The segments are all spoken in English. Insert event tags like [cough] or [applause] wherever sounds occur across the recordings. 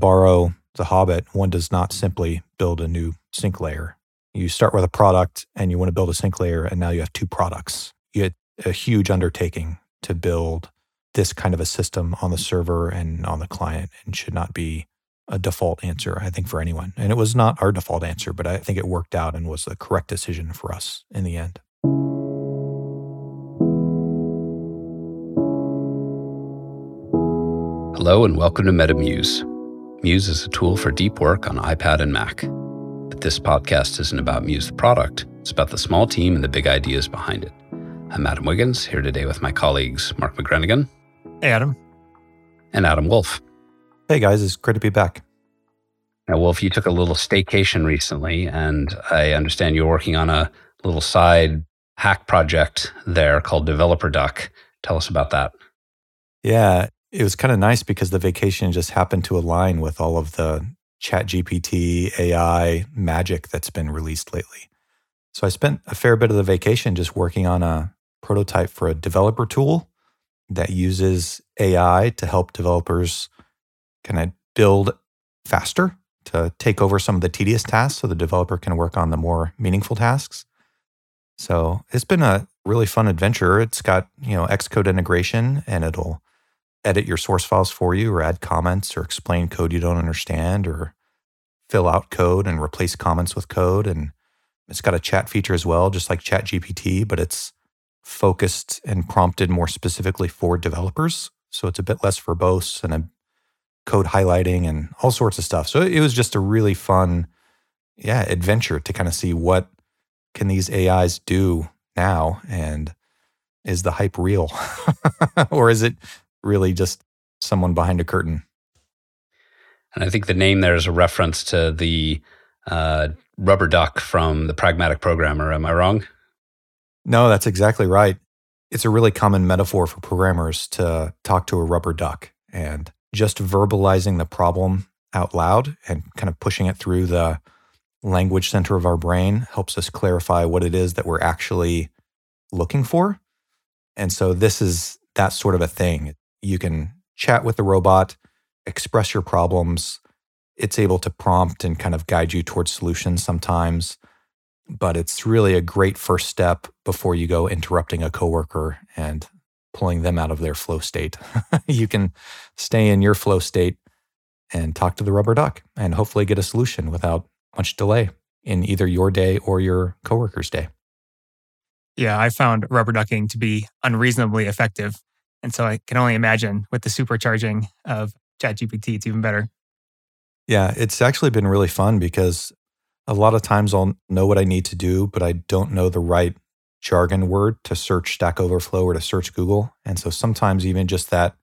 borrow the Hobbit, one does not simply build a new sync layer. You start with a product and you want to build a sync layer, and now you have two products. You had a huge undertaking to build this kind of a system on the server and on the client and should not be a default answer, I think, for anyone. And it was not our default answer, but I think it worked out and was the correct decision for us in the end. Hello, and welcome to MetaMuse. Muse is a tool for deep work on iPad and Mac. But this podcast isn't about Muse the product, it's about the small team and the big ideas behind it. I'm Adam Wiggins, here today with my colleagues Mark McGranaghan. Hey, Adam. And Adam Wulf. Hey, guys, it's great to be back. Now, Wulf, you took a little staycation recently, and I understand you're working on a little side hack project there called Developer Duck. Tell us about that. Yeah, it was kind of nice because the vacation just happened to align with all of the chat GPT AI magic that's been released lately. So I spent a fair bit of the vacation just working on a prototype for a developer tool that uses AI to help developers kind of build faster to take over some of the tedious tasks so the developer can work on the more meaningful tasks. So it's been a really fun adventure. It's got, you know, Xcode integration and it'll edit your source files for you or add comments or explain code you don't understand or fill out code and replace comments with code. And it's got a chat feature as well, just like Chat GPT, but it's focused and prompted more specifically for developers. So it's a bit less verbose and a code highlighting and all sorts of stuff. So it was just a really fun, yeah, adventure to kind of see what can these AIs do now and is the hype real [laughs] or is it really just someone behind a curtain. And I think the name there is a reference to the uh, rubber duck from the pragmatic programmer. Am I wrong? No, that's exactly right. It's a really common metaphor for programmers to talk to a rubber duck and just verbalizing the problem out loud and kind of pushing it through the language center of our brain helps us clarify what it is that we're actually looking for. And so this is that sort of a thing. You can chat with the robot, express your problems. It's able to prompt and kind of guide you towards solutions sometimes. But it's really a great first step before you go interrupting a coworker and pulling them out of their flow state. [laughs] you can stay in your flow state and talk to the rubber duck and hopefully get a solution without much delay in either your day or your coworker's day. Yeah, I found rubber ducking to be unreasonably effective. And so I can only imagine with the supercharging of ChatGPT, it's even better. Yeah, it's actually been really fun because a lot of times I'll know what I need to do, but I don't know the right jargon word to search Stack Overflow or to search Google. And so sometimes even just that,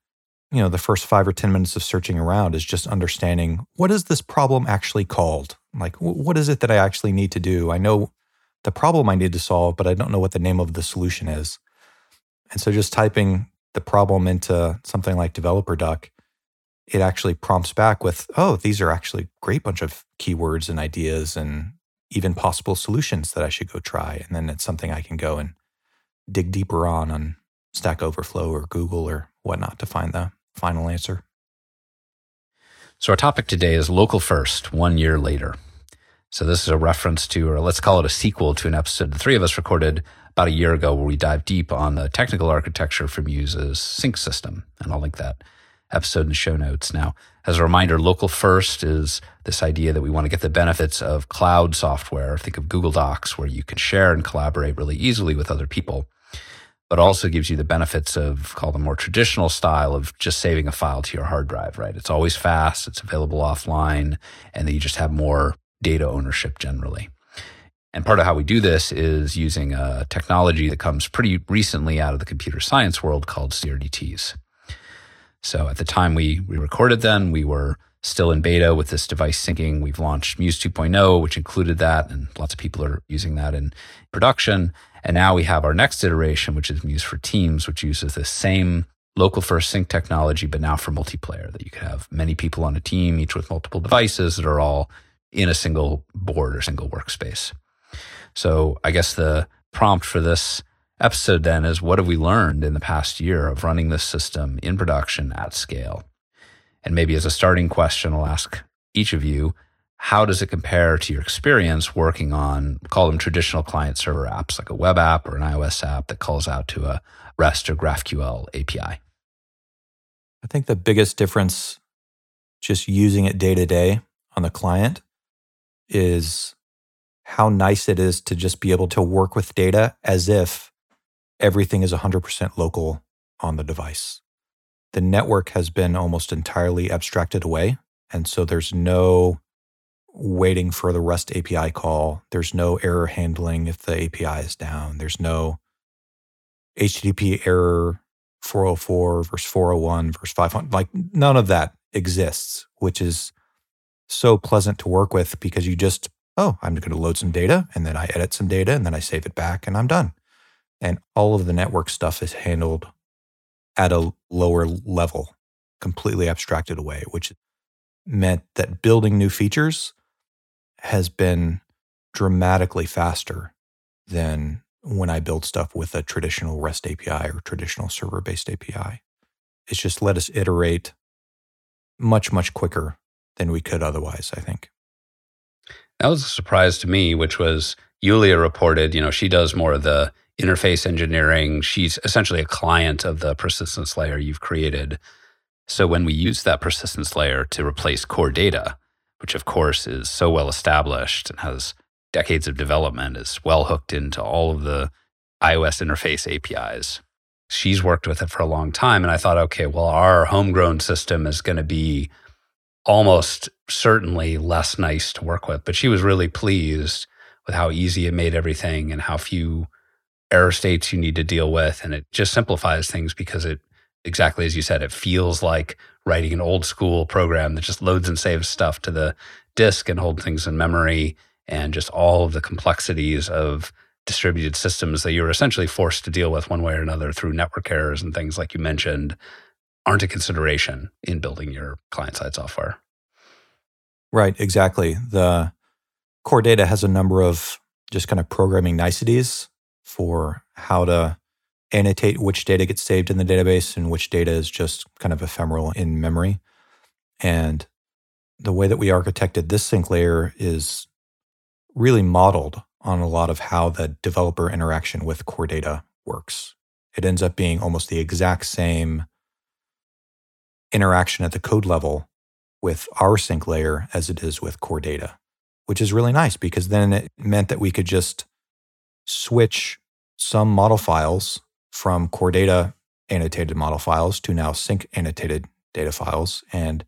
you know, the first five or 10 minutes of searching around is just understanding what is this problem actually called? Like, what is it that I actually need to do? I know the problem I need to solve, but I don't know what the name of the solution is. And so just typing the problem into something like Developer Duck, it actually prompts back with, oh, these are actually a great bunch of keywords and ideas and even possible solutions that I should go try. And then it's something I can go and dig deeper on on Stack Overflow or Google or whatnot to find the final answer. So, our topic today is local first, one year later. So, this is a reference to, or let's call it a sequel to an episode the three of us recorded about a year ago where we dive deep on the technical architecture for Muse's sync system. And I'll link that episode in the show notes. Now, as a reminder, local first is this idea that we want to get the benefits of cloud software. Think of Google Docs, where you can share and collaborate really easily with other people, but also gives you the benefits of, call the more traditional style of just saving a file to your hard drive, right? It's always fast, it's available offline, and then you just have more data ownership generally. And part of how we do this is using a technology that comes pretty recently out of the computer science world called CRDTs. So at the time we, we recorded then, we were still in beta with this device syncing. We've launched Muse 2.0, which included that, and lots of people are using that in production. And now we have our next iteration, which is Muse for Teams, which uses the same local first sync technology, but now for multiplayer, that you could have many people on a team, each with multiple devices that are all in a single board or single workspace. So I guess the prompt for this episode then is what have we learned in the past year of running this system in production at scale? And maybe as a starting question, I'll ask each of you how does it compare to your experience working on, call them traditional client server apps, like a web app or an iOS app that calls out to a REST or GraphQL API? I think the biggest difference just using it day to day on the client is how nice it is to just be able to work with data as if everything is 100% local on the device. The network has been almost entirely abstracted away. And so there's no waiting for the REST API call. There's no error handling if the API is down. There's no HTTP error 404 versus 401 versus 500. Like none of that exists, which is so pleasant to work with because you just, oh, I'm going to load some data and then I edit some data and then I save it back and I'm done. And all of the network stuff is handled at a lower level, completely abstracted away, which meant that building new features has been dramatically faster than when I build stuff with a traditional REST API or traditional server based API. It's just let us iterate much, much quicker than we could otherwise, I think. That was a surprise to me, which was Yulia reported, you know, she does more of the interface engineering. She's essentially a client of the persistence layer you've created. So when we use that persistence layer to replace core data, which of course is so well established and has decades of development, is well hooked into all of the iOS interface APIs. She's worked with it for a long time. And I thought, okay, well, our homegrown system is going to be almost certainly less nice to work with. But she was really pleased with how easy it made everything and how few error states you need to deal with. And it just simplifies things because it, exactly as you said, it feels like writing an old school program that just loads and saves stuff to the disk and holds things in memory and just all of the complexities of distributed systems that you're essentially forced to deal with one way or another through network errors and things like you mentioned aren't a consideration in building your client side software. Right, exactly. The core data has a number of just kind of programming niceties for how to annotate which data gets saved in the database and which data is just kind of ephemeral in memory. And the way that we architected this sync layer is really modeled on a lot of how the developer interaction with core data works. It ends up being almost the exact same interaction at the code level with our sync layer as it is with core data, which is really nice because then it meant that we could just switch some model files from core data annotated model files to now sync annotated data files. And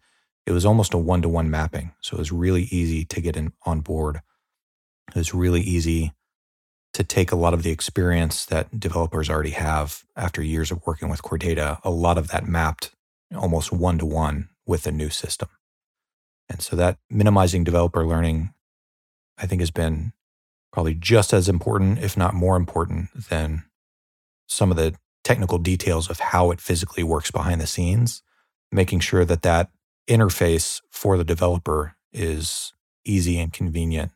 it was almost a one to one mapping. So it was really easy to get in, on board. It was really easy to take a lot of the experience that developers already have after years of working with core data, a lot of that mapped almost one to one with a new system. And so that minimizing developer learning, I think, has been probably just as important, if not more important, than some of the technical details of how it physically works behind the scenes, making sure that that interface for the developer is easy and convenient.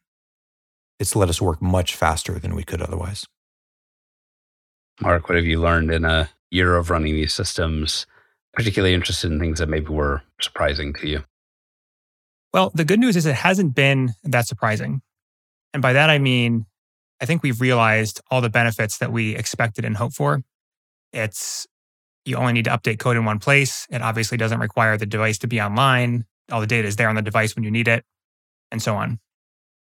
It's let us work much faster than we could otherwise. Mark, what have you learned in a year of running these systems? Particularly interested in things that maybe were surprising to you. Well, the good news is it hasn't been that surprising. And by that, I mean, I think we've realized all the benefits that we expected and hoped for. It's you only need to update code in one place. It obviously doesn't require the device to be online. All the data is there on the device when you need it, and so on.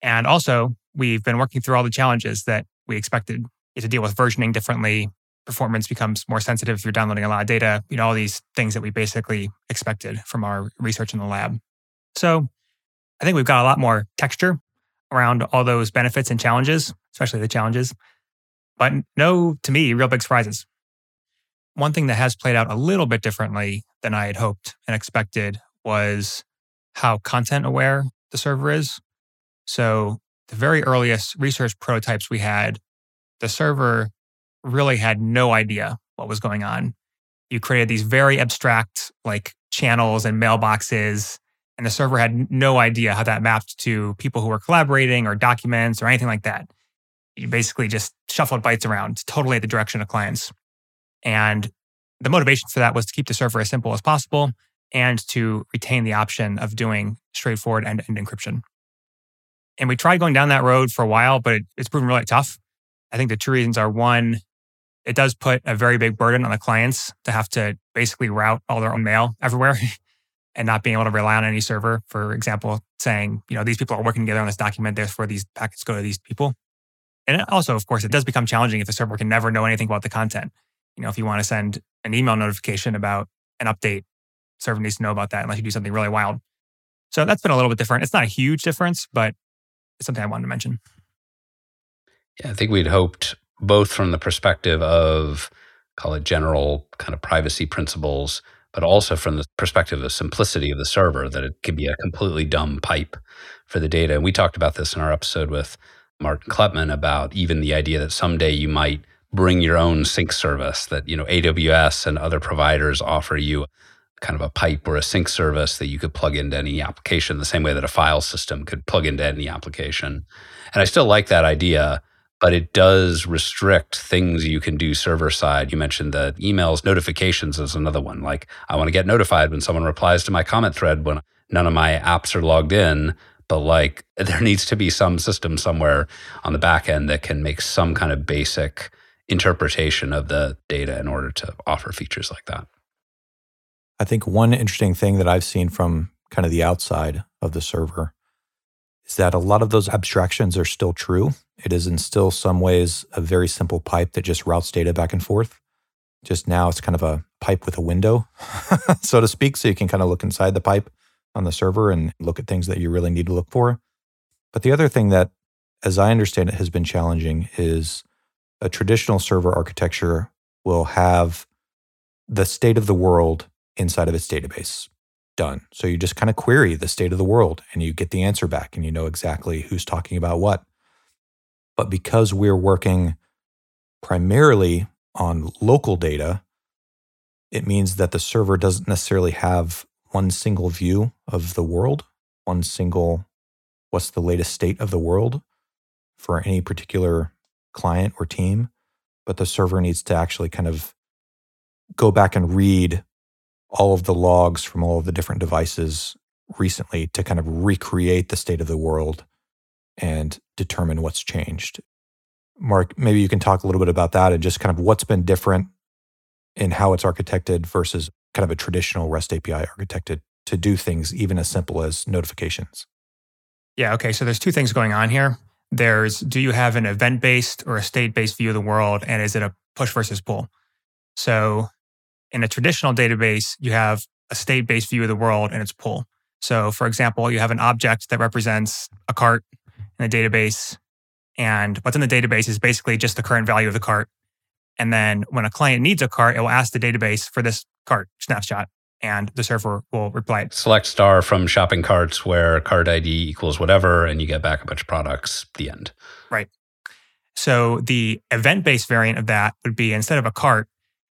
And also, we've been working through all the challenges that we expected to deal with versioning differently. Performance becomes more sensitive if you're downloading a lot of data. You know, all these things that we basically expected from our research in the lab. So I think we've got a lot more texture around all those benefits and challenges, especially the challenges. But no, to me, real big surprises. One thing that has played out a little bit differently than I had hoped and expected was how content aware the server is. So, the very earliest research prototypes we had, the server really had no idea what was going on. You created these very abstract, like channels and mailboxes and the server had no idea how that mapped to people who were collaborating or documents or anything like that. You basically just shuffled bytes around totally at the direction of clients. And the motivation for that was to keep the server as simple as possible and to retain the option of doing straightforward end to end encryption. And we tried going down that road for a while, but it, it's proven really tough. I think the two reasons are one, it does put a very big burden on the clients to have to basically route all their own mail everywhere [laughs] and not being able to rely on any server. For example, saying, you know, these people are working together on this document, therefore these packets go to these people. And also, of course, it does become challenging if the server can never know anything about the content. You know, if you want to send an email notification about an update, server needs to know about that unless you do something really wild. So that's been a little bit different. It's not a huge difference, but it's something I wanted to mention. Yeah, I think we'd hoped both from the perspective of call it general kind of privacy principles, but also from the perspective of simplicity of the server, that it could be a completely dumb pipe for the data. And we talked about this in our episode with Martin Kleppmann about even the idea that someday you might bring your own sync service that, you know, AWS and other providers offer you kind of a pipe or a sync service that you could plug into any application the same way that a file system could plug into any application. And I still like that idea, but it does restrict things you can do server side. You mentioned the emails, notifications is another one. Like I want to get notified when someone replies to my comment thread when none of my apps are logged in but like [laughs] there needs to be some system somewhere on the back end that can make some kind of basic interpretation of the data in order to offer features like that. I think one interesting thing that I've seen from kind of the outside of the server is that a lot of those abstractions are still true. It is in still some ways a very simple pipe that just routes data back and forth. Just now it's kind of a pipe with a window, [laughs] so to speak. So you can kind of look inside the pipe on the server and look at things that you really need to look for. But the other thing that, as I understand it, has been challenging is a traditional server architecture will have the state of the world inside of its database done. So you just kind of query the state of the world and you get the answer back and you know exactly who's talking about what. But because we're working primarily on local data, it means that the server doesn't necessarily have one single view of the world, one single what's the latest state of the world for any particular client or team. But the server needs to actually kind of go back and read all of the logs from all of the different devices recently to kind of recreate the state of the world and determine what's changed. Mark, maybe you can talk a little bit about that and just kind of what's been different in how it's architected versus kind of a traditional REST API architected to do things even as simple as notifications. Yeah, okay. So there's two things going on here. There's do you have an event based or a state based view of the world? And is it a push versus pull? So in a traditional database, you have a state based view of the world and it's pull. So for example, you have an object that represents a cart in the database. And what's in the database is basically just the current value of the cart. And then when a client needs a cart, it will ask the database for this cart snapshot and the server will reply. Select star from shopping carts where cart ID equals whatever, and you get back a bunch of products, the end. Right. So the event based variant of that would be instead of a cart,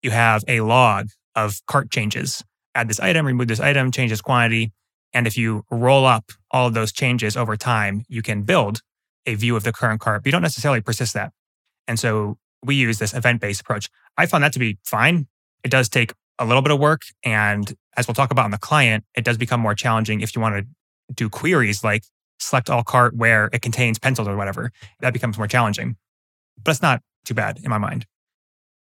you have a log of cart changes. Add this item, remove this item, change this quantity. And if you roll up all of those changes over time, you can build a view of the current cart, but you don't necessarily persist that. And so we use this event based approach. I found that to be fine. It does take a little bit of work. And as we'll talk about on the client, it does become more challenging if you want to do queries like select all cart where it contains pencils or whatever. That becomes more challenging. But it's not too bad in my mind.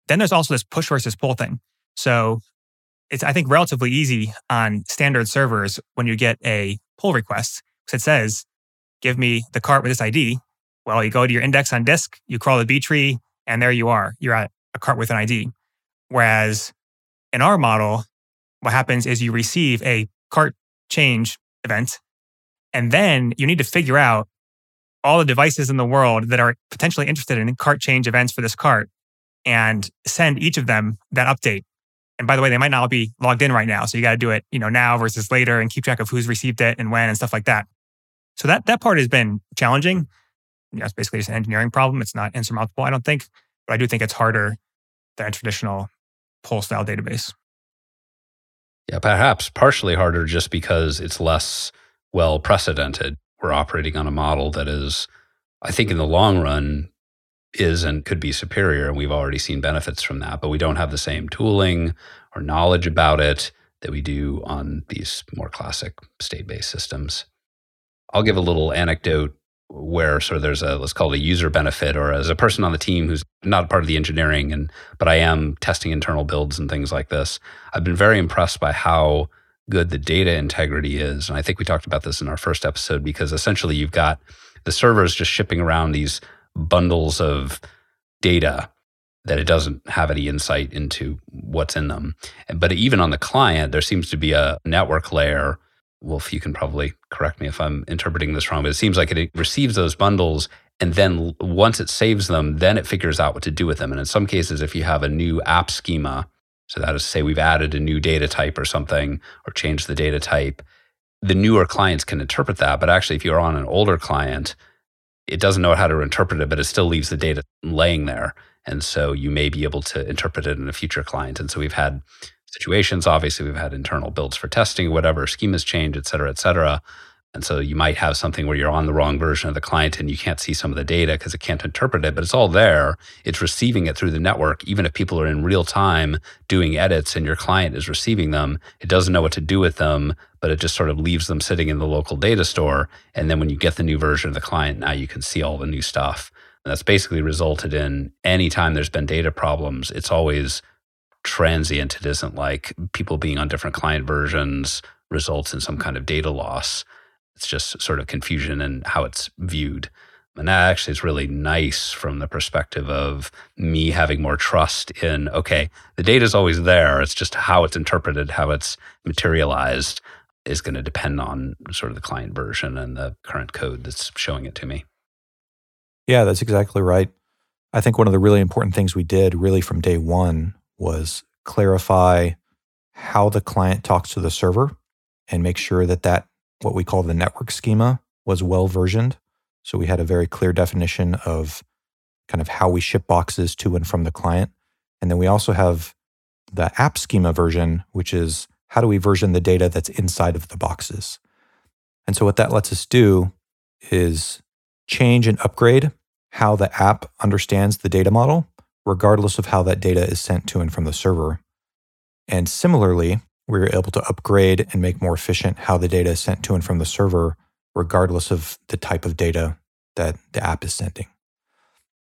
Then there's also this push versus pull thing. So it's, I think, relatively easy on standard servers when you get a pull request because it says, give me the cart with this ID. Well, you go to your index on disk, you crawl the B tree, and there you are. You're at a cart with an ID. Whereas in our model, what happens is you receive a cart change event, and then you need to figure out all the devices in the world that are potentially interested in cart change events for this cart and send each of them that update. And by the way, they might not be logged in right now. So you got to do it, you know, now versus later and keep track of who's received it and when and stuff like that. So that that part has been challenging. You know, it's basically just an engineering problem. It's not insurmountable, I don't think. But I do think it's harder than a traditional pull style database. Yeah, perhaps partially harder just because it's less well precedented. We're operating on a model that is, I think, in the long run, is and could be superior. And we've already seen benefits from that, but we don't have the same tooling or knowledge about it. that we do on these more classic state based systems. I'll give a little anecdote where sort of there's a let's call it a user benefit or as a person on the team who's not part of the engineering and but I am testing internal builds and things like this. I've been very impressed by how good the data integrity is. And I think we talked about this in our first episode because essentially you've got the servers just shipping around these bundles of data that it doesn't have any insight into what's in them. But even on the client, there seems to be a network layer Wulf, you can probably correct me if I'm interpreting this wrong, but it seems like it receives those bundles and then once it saves them, then it figures out what to do with them. And in some cases, if you have a new app schema, so that is to say we've added a new data type or something or changed the data type, the newer clients can interpret that. But actually, if you're on an older client, it doesn't know how to interpret it, but it still leaves the data laying there. And so you may be able to interpret it in a future client. And so we've had situations. Obviously, we've had internal builds for testing, whatever, schemas change, et cetera, et cetera. And so you might have something where you're on the wrong version of the client and you can't see some of the data because it can't interpret it, but it's all there. It's receiving it through the network. Even if people are in real time doing edits and your client is receiving them, it doesn't know what to do with them, but it just sort of leaves them sitting in the local data store. And then when you get the new version of the client, now you can see all the new stuff. And that's basically resulted in anytime there's been data problems, it's always transient. It isn't like people being on different client versions results in some kind of data loss. It's just sort of confusion and how it's viewed. And that actually is really nice from the perspective of me having more trust in, okay, the data is always there. It's just how it's interpreted, how it's materialized is going to depend on sort of the client version and the current code that's showing it to me. Yeah, that's exactly right. I think one of the really important things we did really from day one was clarify how the client talks to the server and make sure that that what we call the network schema was well versioned. So we had a very clear definition of kind of how we ship boxes to and from the client. And then we also have the app schema version, which is how do we version the data that's inside of the boxes. And so what that lets us do is change and upgrade how the app understands the data model regardless of how that data is sent to and from the server. And similarly, we are able to upgrade and make more efficient how the data is sent to and from the server, regardless of the type of data that the app is sending.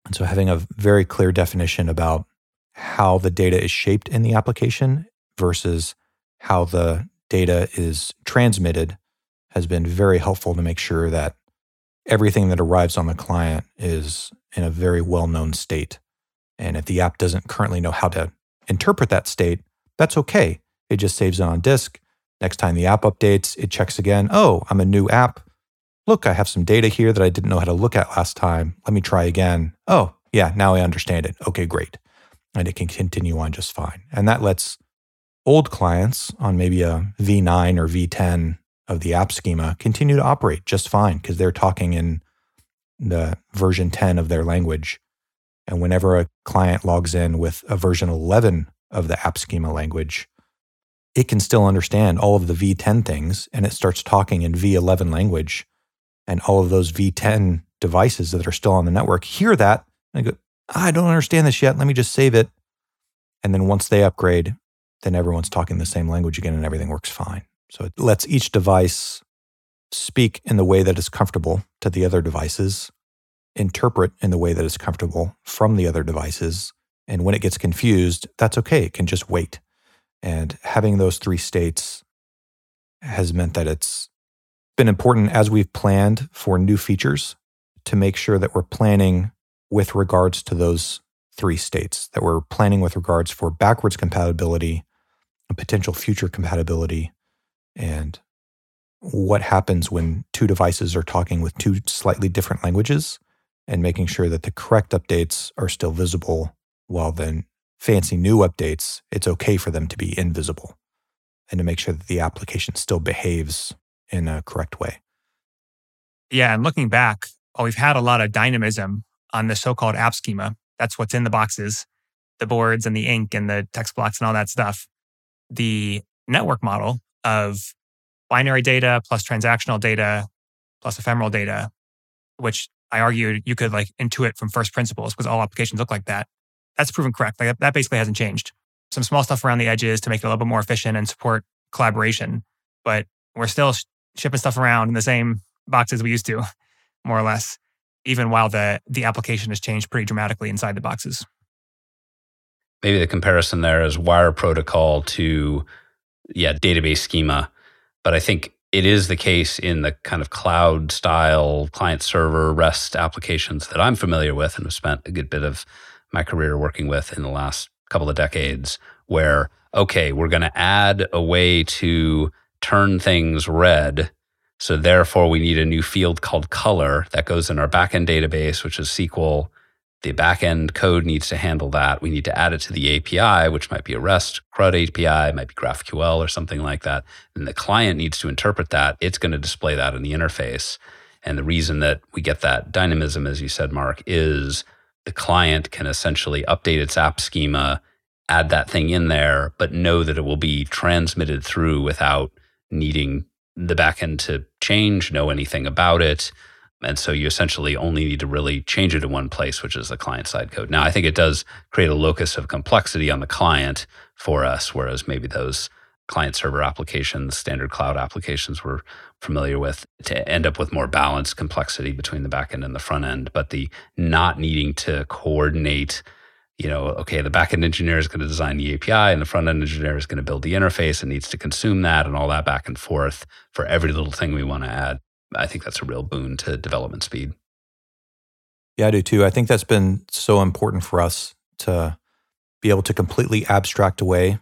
And so, having a very clear definition about how the data is shaped in the application versus how the data is transmitted has been very helpful to make sure that everything that arrives on the client is in a very well known state and if the app doesn't currently know how to interpret that state, that's okay. It just saves it on disk. Next time the app updates, it checks again. Oh, I'm a new app. Look, I have some data here that I didn't know how to look at last time. Let me try again. Oh, yeah, now I understand it. Okay, great. And it can continue on just fine. And that lets old clients on maybe a V9 or V10 of the app schema continue to operate just fine because they're talking in the version 10 of their language and whenever a client logs in with a version 11 of the app schema language, it can still understand all of the V10 things and it starts talking in V11 language. And all of those V10 devices that are still on the network hear that and go, I don't understand this yet. Let me just save it. And then once they upgrade, then everyone's talking the same language again and everything works fine. So it lets each device speak in the way that is comfortable to the other devices interpret in the way that is comfortable from the other devices. And when it gets confused, that's okay. It can just wait. And having those three states has meant that it's been important as we've planned for new features to make sure that we're planning with regards to those three states, that we're planning with regards for backwards compatibility and potential future compatibility and what happens when two devices are talking with two slightly different languages and making sure that the correct updates are still visible while then fancy new updates, it's okay for them to be invisible and to make sure that the application still behaves in a correct way. Yeah. And looking back, well, we've had a lot of dynamism on the so called app schema. That's what's in the boxes, the boards and the ink and the text blocks and all that stuff. The network model of binary data plus transactional data plus ephemeral data, which I argued you could like intuit from first principles because all applications look like that. That's proven correct. Like that basically hasn't changed. Some small stuff around the edges to make it a little bit more efficient and support collaboration, but we're still sh- shipping stuff around in the same boxes we used to, [laughs] more or less, even while the the application has changed pretty dramatically inside the boxes. Maybe the comparison there is wire protocol to yeah, database schema. But I think it is the case in the kind of cloud style client server REST applications that I'm familiar with and have spent a good bit of my career working with in the last couple of decades, where, okay, we're going to add a way to turn things red. So therefore, we need a new field called color that goes in our backend database, which is SQL the backend code needs to handle that. We need to add it to the API, which might be a REST CRUD API, might be GraphQL or something like that. And the client needs to interpret that. It's going to display that in the interface. And the reason that we get that dynamism, as you said, Mark, is the client can essentially update its app schema, add that thing in there, but know that it will be transmitted through without needing the backend to change, know anything about it. And so you essentially only need to really change it in one place, which is the client side code. Now, I think it does create a locus of complexity on the client for us, whereas maybe those client server applications, standard cloud applications we're familiar with to end up with more balanced complexity between the backend and the front end. But the not needing to coordinate, you know, okay, the backend engineer is going to design the API and the front end engineer is going to build the interface and needs to consume that and all that back and forth for every little thing we want to add. I think that's a real boon to development speed. Yeah, I do too. I think that's been so important for us to be able to completely abstract away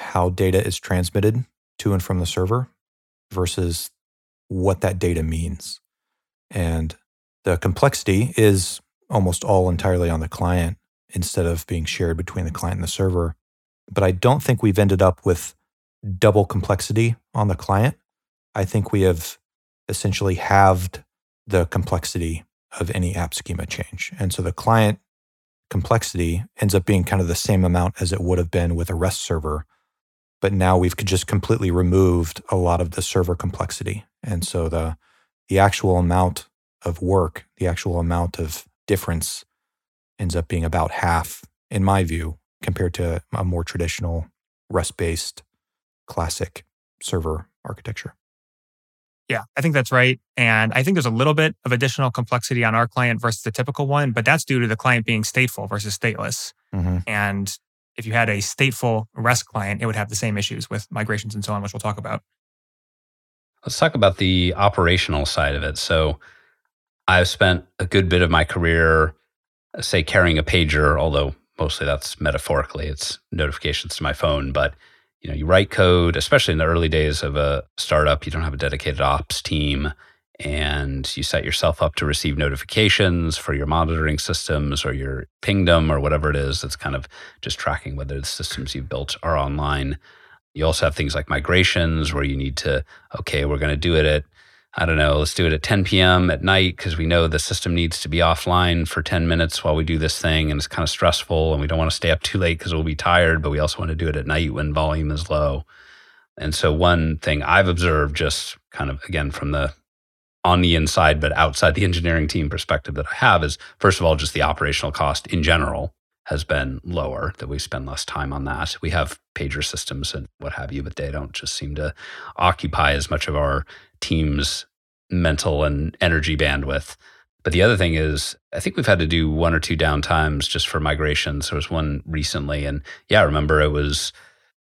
how data is transmitted to and from the server versus what that data means. And the complexity is almost all entirely on the client instead of being shared between the client and the server. But I don't think we've ended up with double complexity on the client. I think we have essentially halved the complexity of any app schema change. And so the client complexity ends up being kind of the same amount as it would have been with a REST server. But now we've just completely removed a lot of the server complexity. And so the, the actual amount of work, the actual amount of difference ends up being about half, in my view, compared to a more traditional REST based classic server architecture. Yeah, I think that's right. And I think there's a little bit of additional complexity on our client versus the typical one, but that's due to the client being stateful versus stateless. Mm-hmm. And if you had a stateful REST client, it would have the same issues with migrations and so on, which we'll talk about. Let's talk about the operational side of it. So I've spent a good bit of my career, uh, say, carrying a pager, although mostly that's metaphorically, it's notifications to my phone, but you know you write code especially in the early days of a startup you don't have a dedicated ops team and you set yourself up to receive notifications for your monitoring systems or your pingdom or whatever it is that's kind of just tracking whether the systems you've built are online you also have things like migrations where you need to okay we're going to do it at I don't know, let's do it at 10 p.m. at night because we know the system needs to be offline for 10 minutes while we do this thing. And it's kind of stressful and we don't want to stay up too late because we'll be tired, but we also want to do it at night when volume is low. And so, one thing I've observed, just kind of again from the on the inside, but outside the engineering team perspective that I have, is first of all, just the operational cost in general has been lower, that we spend less time on that. We have pager systems and what have you, but they don't just seem to occupy as much of our team's mental and energy bandwidth. But the other thing is, I think we've had to do one or two downtimes just for migrations. There was one recently, and yeah, I remember it was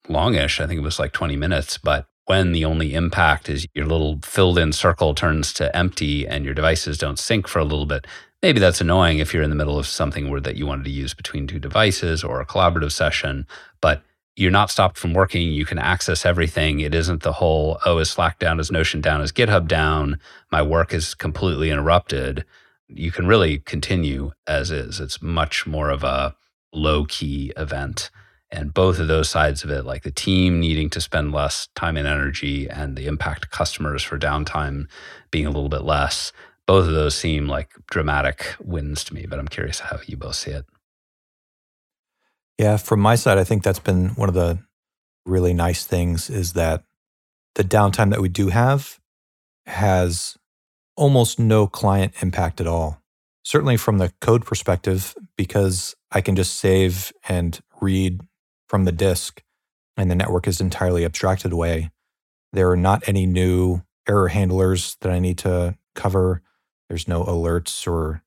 longish. I think it was like 20 minutes. But when the only impact is your little filled in circle turns to empty and your devices don't sync for a little bit, maybe that's annoying if you're in the middle of something where that you wanted to use between two devices or a collaborative session. But you're not stopped from working. You can access everything. It isn't the whole, oh, is Slack down, is Notion down, is GitHub down? My work is completely interrupted. You can really continue as is. It's much more of a low key event. And both of those sides of it, like the team needing to spend less time and energy and the impact to customers for downtime being a little bit less, both of those seem like dramatic wins to me. But I'm curious how you both see it. Yeah, from my side, I think that's been one of the really nice things is that the downtime that we do have has almost no client impact at all. Certainly from the code perspective, because I can just save and read from the disk and the network is entirely abstracted away. There are not any new error handlers that I need to cover. There's no alerts or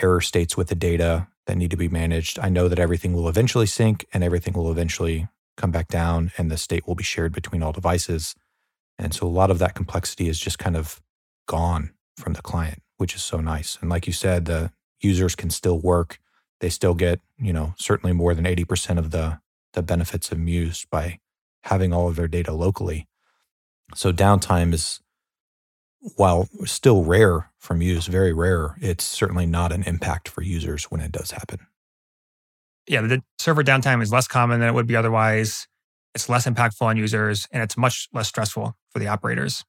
error states with the data that need to be managed. I know that everything will eventually sync and everything will eventually come back down and the state will be shared between all devices. And so a lot of that complexity is just kind of gone from the client, which is so nice. And like you said, the users can still work. They still get, you know, certainly more than 80% of the the benefits of Muse by having all of their data locally. So downtime is while still rare from use, very rare, it's certainly not an impact for users when it does happen. Yeah, the server downtime is less common than it would be otherwise. It's less impactful on users and it's much less stressful for the operators,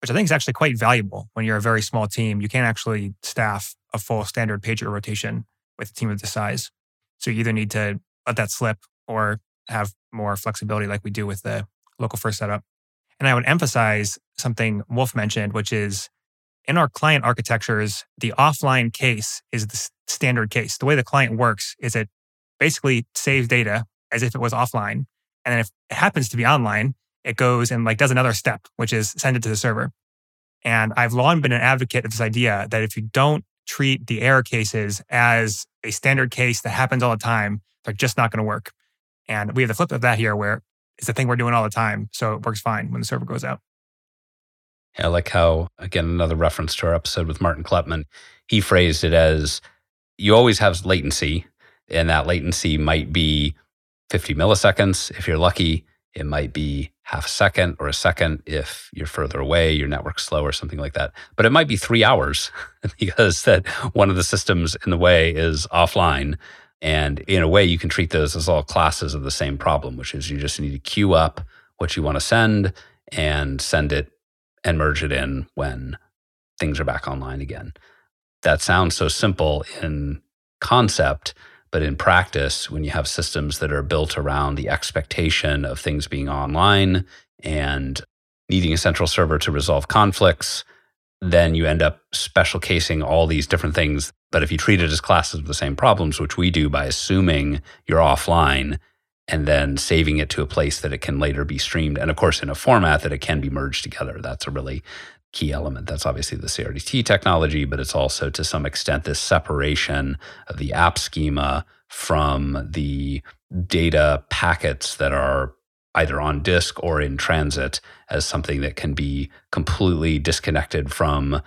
which I think is actually quite valuable when you're a very small team. You can't actually staff a full standard pager rotation with a team of this size. So you either need to let that slip or have more flexibility like we do with the local first setup. And I would emphasize something Wulf mentioned, which is in our client architectures, the offline case is the standard case. The way the client works is it basically saves data as if it was offline. And then if it happens to be online, it goes and like does another step, which is send it to the server. And I've long been an advocate of this idea that if you don't treat the error cases as a standard case that happens all the time, they're just not going to work. And we have the flip of that here where it's a thing we're doing all the time. So it works fine when the server goes out. Yeah, I like how, again, another reference to our episode with Martin Kleppmann, he phrased it as you always have latency, and that latency might be 50 milliseconds if you're lucky. It might be half a second or a second if you're further away, your network's slow or something like that. But it might be three hours [laughs] because that one of the systems in the way is offline and in a way, you can treat those as all classes of the same problem, which is you just need to queue up what you want to send and send it and merge it in when things are back online again. That sounds so simple in concept, but in practice, when you have systems that are built around the expectation of things being online and needing a central server to resolve conflicts, then you end up special casing all these different things. But if you treat it as classes of the same problems, which we do by assuming you're offline and then saving it to a place that it can later be streamed, and of course, in a format that it can be merged together, that's a really key element. That's obviously the CRDT technology, but it's also to some extent this separation of the app schema from the data packets that are either on disk or in transit as something that can be completely disconnected from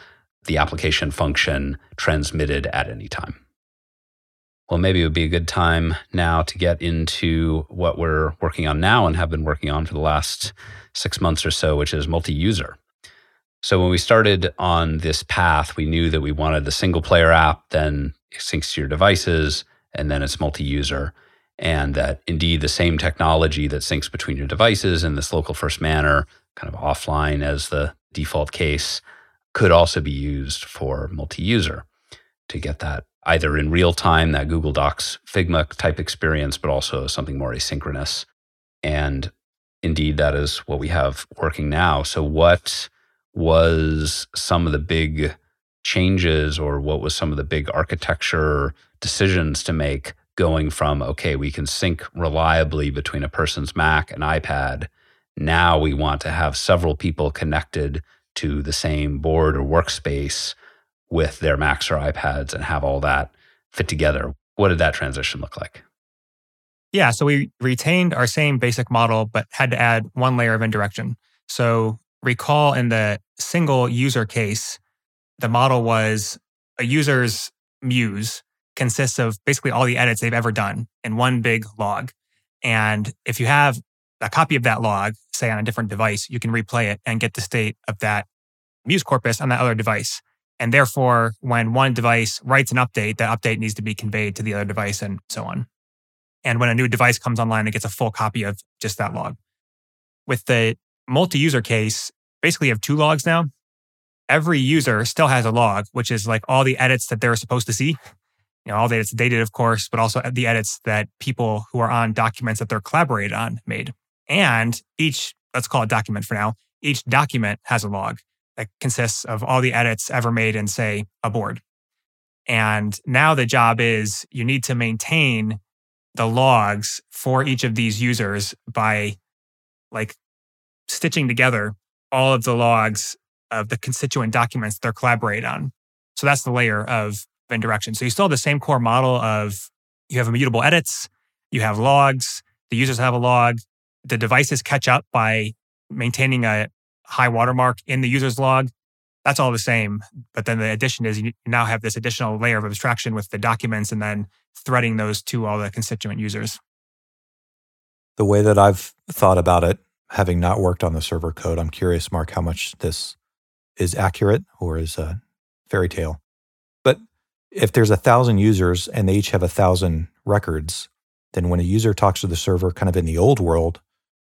the application function transmitted at any time. Well, maybe it would be a good time now to get into what we're working on now and have been working on for the last six months or so, which is multi user. So, when we started on this path, we knew that we wanted the single player app, then it syncs to your devices, and then it's multi user and that indeed the same technology that syncs between your devices in this local first manner, kind of offline as the default case, could also be used for multi user to get that either in real time, that Google Docs Figma type experience, but also something more asynchronous. And indeed, that is what we have working now. So, what was some of the big changes, or what was some of the big architecture decisions to make going from, okay, we can sync reliably between a person's Mac and iPad. Now we want to have several people connected to the same board or workspace with their Macs or iPads and have all that fit together. What did that transition look like? Yeah, so we retained our same basic model, but had to add one layer of indirection. So recall in the single user case, the model was a user's muse consists of basically all the edits they've ever done in one big log. And if you have a copy of that log, say on a different device, you can replay it and get the state of that Muse corpus on that other device. And therefore, when one device writes an update, that update needs to be conveyed to the other device and so on. And when a new device comes online, it gets a full copy of just that log. With the multi user case, basically you have two logs now. Every user still has a log, which is like all the edits that they're supposed to see you know, all the edits they did, of course, but also the edits that people who are on documents that they're collaborated on made. And each, let's call it document for now, each document has a log that consists of all the edits ever made in, say, a board. And now the job is you need to maintain the logs for each of these users by like stitching together all of the logs of the constituent documents they're collaborate on. So that's the layer of indirection. So you still have the same core model of you have immutable edits, you have logs, the users have a log, the devices catch up by maintaining a high watermark in the user's log. That's all the same. But then the addition is you now have this additional layer of abstraction with the documents and then threading those to all the constituent users. The way that I've thought about it, having not worked on the server code, I'm curious, Mark, how much this is accurate or is a fairy tale. But if there's a thousand users and they each have a thousand records, then when a user talks to the server, kind of in the old world,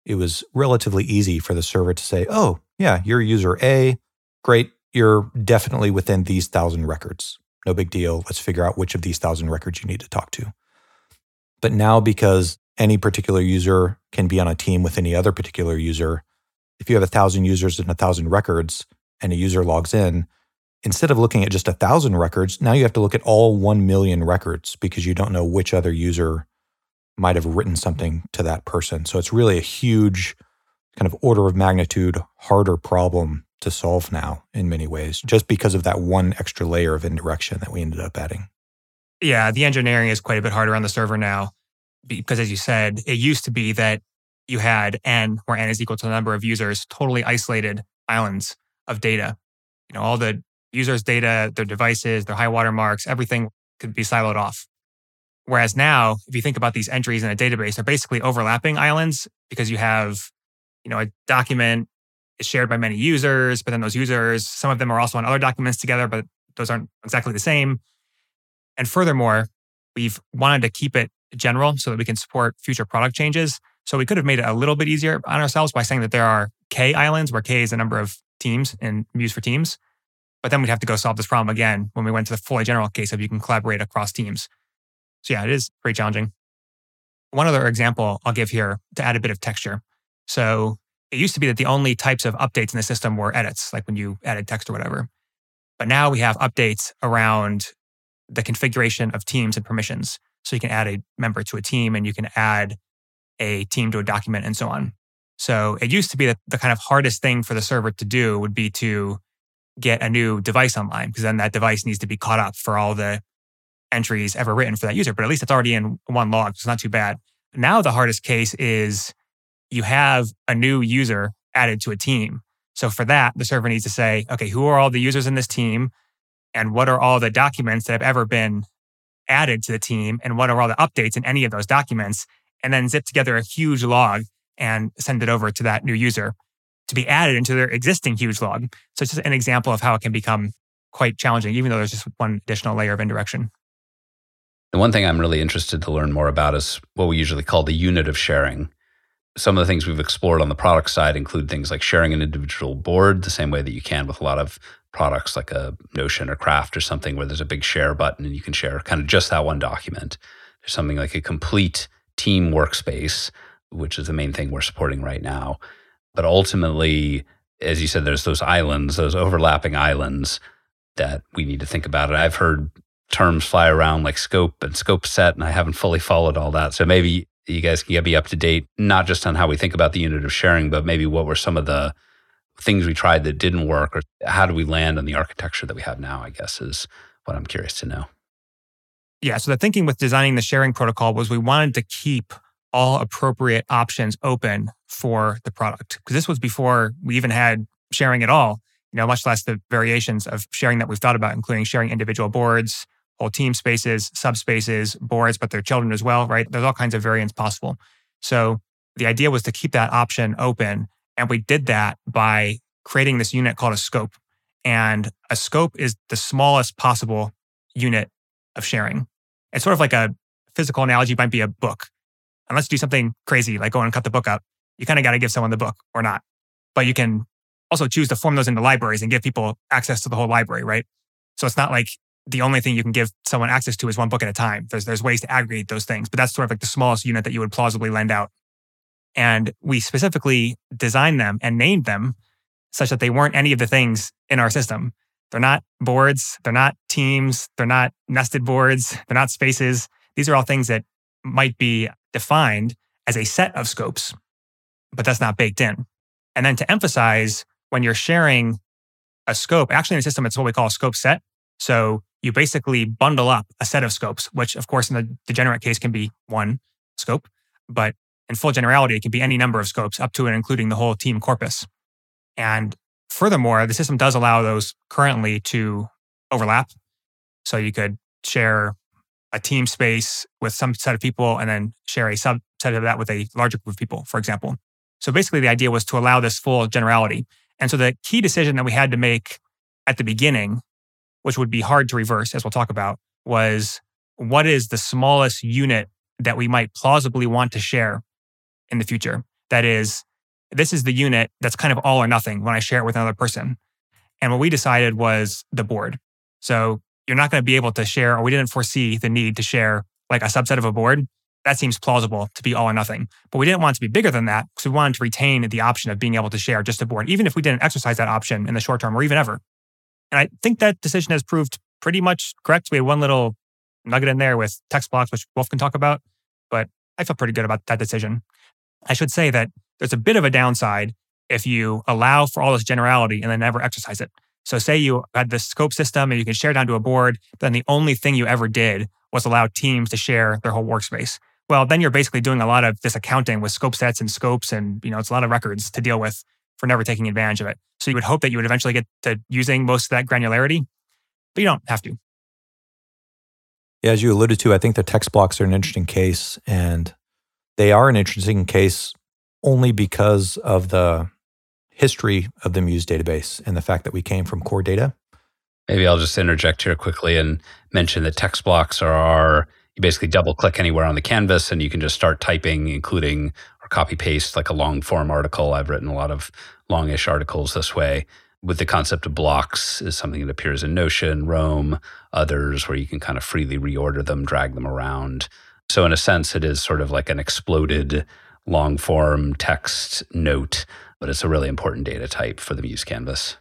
it was relatively easy for the server to say, oh, yeah, you're user A. Great. You're definitely within these thousand records. No big deal. Let's figure out which of these thousand records you need to talk to. But now, because any particular user can be on a team with any other particular user, if you have a thousand users and a thousand records and a user logs in, instead of looking at just a thousand records, now you have to look at all 1 million records because you don't know which other user might have written something to that person. So it's really a huge kind of order of magnitude harder problem to solve now in many ways, just because of that one extra layer of indirection that we ended up adding. Yeah, the engineering is quite a bit harder on the server now because, as you said, it used to be that you had n, where n is equal to the number of users, totally isolated islands of data. You know, all the users' data, their devices, their high water marks, everything could be siloed off. Whereas now, if you think about these entries in a database, they're basically overlapping islands because you have, you know, a document is shared by many users, but then those users, some of them are also on other documents together, but those aren't exactly the same. And furthermore, we've wanted to keep it general so that we can support future product changes. So we could have made it a little bit easier on ourselves by saying that there are K islands, where K is the number of teams and Muse for teams. But then we'd have to go solve this problem again when we went to the fully general case of you can collaborate across teams. So yeah, it is pretty challenging. One other example I'll give here to add a bit of texture. So it used to be that the only types of updates in the system were edits, like when you added text or whatever. But now we have updates around the configuration of teams and permissions. So you can add a member to a team and you can add a team to a document and so on. So it used to be that the kind of hardest thing for the server to do would be to get a new device online because then that device needs to be caught up for all the entries ever written for that user, but at least it's already in one log. So it's not too bad. Now, the hardest case is you have a new user added to a team. So for that, the server needs to say, okay, who are all the users in this team? And what are all the documents that have ever been added to the team? And what are all the updates in any of those documents? And then zip together a huge log and send it over to that new user to be added into their existing huge log. So it's just an example of how it can become quite challenging, even though there's just one additional layer of indirection. The one thing I'm really interested to learn more about is what we usually call the unit of sharing. Some of the things we've explored on the product side include things like sharing an individual board, the same way that you can with a lot of products like a Notion or Craft or something where there's a big share button and you can share kind of just that one document. There's something like a complete team workspace, which is the main thing we're supporting right now. But ultimately, as you said, there's those islands, those overlapping islands that we need to think about. And I've heard terms fly around like scope and scope set, and I haven't fully followed all that. So maybe you guys can get me up to date, not just on how we think about the unit of sharing, but maybe what were some of the things we tried that didn't work, or how do we land on the architecture that we have now, I guess is what I'm curious to know. Yeah. So the thinking with designing the sharing protocol was we wanted to keep all appropriate options open for the product. Because this was before we even had sharing at all, you know, much less the variations of sharing that we've thought about, including sharing individual boards, whole team spaces, subspaces, boards, but their children as well, right? There's all kinds of variants possible. So the idea was to keep that option open. And we did that by creating this unit called a scope. And a scope is the smallest possible unit of sharing. It's sort of like a physical analogy might be a book. Unless you do something crazy, like go and cut the book up, you kind of got to give someone the book or not. But you can also choose to form those into libraries and give people access to the whole library, right? So it's not like the only thing you can give someone access to is one book at a time. There's there's ways to aggregate those things, but that's sort of like the smallest unit that you would plausibly lend out. And we specifically designed them and named them such that they weren't any of the things in our system. They're not boards, they're not teams, they're not nested boards, they're not spaces. These are all things that might be defined as a set of scopes, but that's not baked in. And then to emphasize, when you're sharing a scope, actually in the system, it's what we call a scope set. So you basically bundle up a set of scopes, which of course in the degenerate case can be one scope, but in full generality, it can be any number of scopes up to and including the whole team corpus. And furthermore, the system does allow those currently to overlap. So you could share a team space with some set of people and then share a subset of that with a larger group of people, for example. So basically, the idea was to allow this full generality. And so the key decision that we had to make at the beginning, which would be hard to reverse, as we'll talk about, was what is the smallest unit that we might plausibly want to share in the future? That is, this is the unit that's kind of all or nothing when I share it with another person. And what we decided was the board. So you're not going to be able to share, or we didn't foresee the need to share like a subset of a board. That seems plausible to be all or nothing. But we didn't want it to be bigger than that because we wanted to retain the option of being able to share just a board, even if we didn't exercise that option in the short term or even ever. And I think that decision has proved pretty much correct. We had one little nugget in there with text blocks, which Wulf can talk about, but I feel pretty good about that decision. I should say that there's a bit of a downside if you allow for all this generality and then never exercise it. So, say you had this scope system and you can share down to a board, then the only thing you ever did was allow teams to share their whole workspace. Well, then you're basically doing a lot of this accounting with scope sets and scopes, and you know it's a lot of records to deal with for never taking advantage of it. So you would hope that you would eventually get to using most of that granularity, but you don't have to. Yeah, as you alluded to, I think the text blocks are an interesting case, and they are an interesting case only because of the history of the Muse database and the fact that we came from core data. Maybe I'll just interject here quickly and mention that text blocks are our, you basically double click anywhere on the canvas and you can just start typing, including or copy paste like a long form article. I've written a lot of longish articles this way. With the concept of blocks is something that appears in Notion, Roam, others where you can kind of freely reorder them, drag them around. So in a sense, it is sort of like an exploded long form text note, but it's a really important data type for the Muse canvas.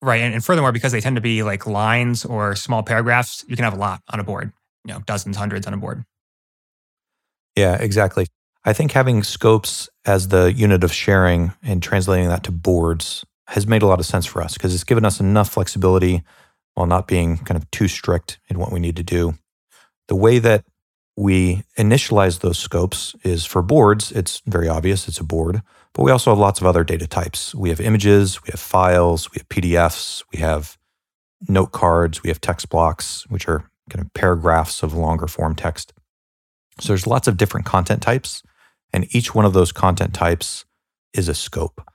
Right. And, and furthermore, because they tend to be like lines or small paragraphs, you can have a lot on a board, you know, dozens, hundreds on a board. Yeah, exactly. I think having scopes as the unit of sharing and translating that to boards has made a lot of sense for us because it's given us enough flexibility while not being kind of too strict in what we need to do. The way that we initialize those scopes is for boards, it's very obvious, it's a board, but we also have lots of other data types. We have images, we have files, we have PDFs, we have note cards, we have text blocks, which are kind of paragraphs of longer form text. So there's lots of different content types, and each one of those content types is a scope.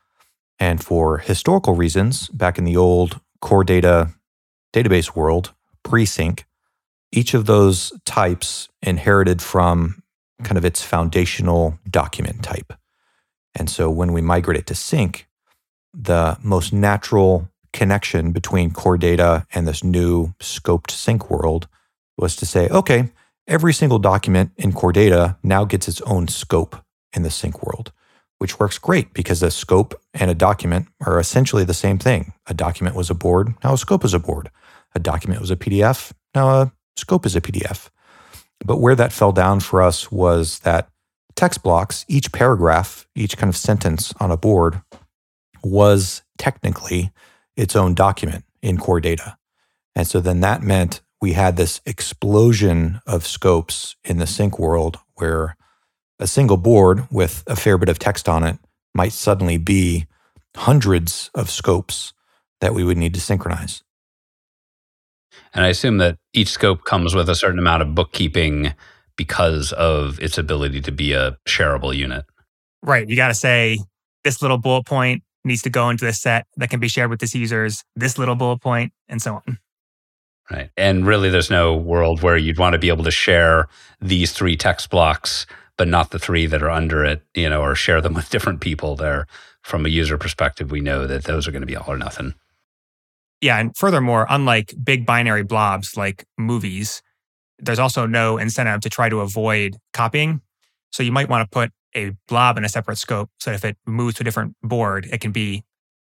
And for historical reasons, back in the old core data database world, pre sync, each of those types inherited from kind of its foundational document type. And so when we migrate it to sync, the most natural connection between core data and this new scoped sync world was to say, okay, every single document in core data now gets its own scope in the sync world, which works great because a scope and a document are essentially the same thing. A document was a board, now a scope is a board. A document was a PDF, now a scope is a PDF. But where that fell down for us was that text blocks, each paragraph, each kind of sentence on a board was technically its own document in core data. And so then that meant we had this explosion of scopes in the sync world where a single board with a fair bit of text on it might suddenly be hundreds of scopes that we would need to synchronize. And I assume that each scope comes with a certain amount of bookkeeping because of its ability to be a shareable unit. Right. You got to say this little bullet point needs to go into this set that can be shared with this users, this little bullet point, and so on. Right. And really, there's no world where you'd want to be able to share these three text blocks, but not the three that are under it, you know, or share them with different people there. From a user perspective, we know that those are going to be all or nothing. Yeah. And furthermore, unlike big binary blobs like movies, there's also no incentive to try to avoid copying. So you might want to put a blob in a separate scope so if it moves to a different board, it can be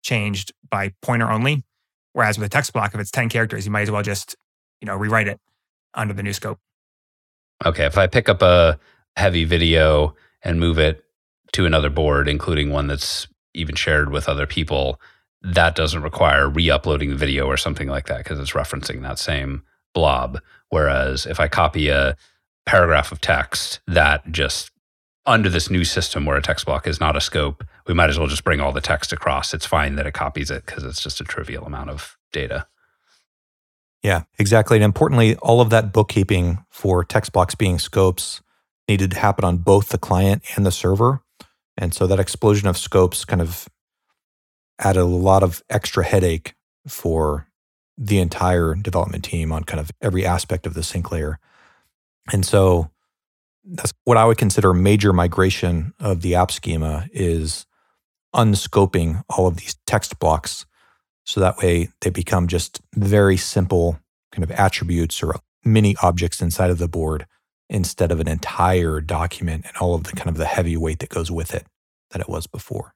changed by pointer only. Whereas with a text block, if it's 10 characters, you might as well just, you know, rewrite it under the new scope. Okay. If I pick up a heavy video and move it to another board, including one that's even shared with other people, that doesn't require re uploading the video or something like that because it's referencing that same blob. Whereas if I copy a paragraph of text that just under this new system where a text block is not a scope, we might as well just bring all the text across. It's fine that it copies it because it's just a trivial amount of data. Yeah, exactly. And importantly, all of that bookkeeping for text blocks being scopes needed to happen on both the client and the server. And so that explosion of scopes kind of added a lot of extra headache for the entire development team on kind of every aspect of the sync layer. And so that's what I would consider major migration of the app schema is unscoping all of these text blocks. So that way they become just very simple kind of attributes or mini objects inside of the board instead of an entire document and all of the kind of the heavy weight that goes with it that it was before.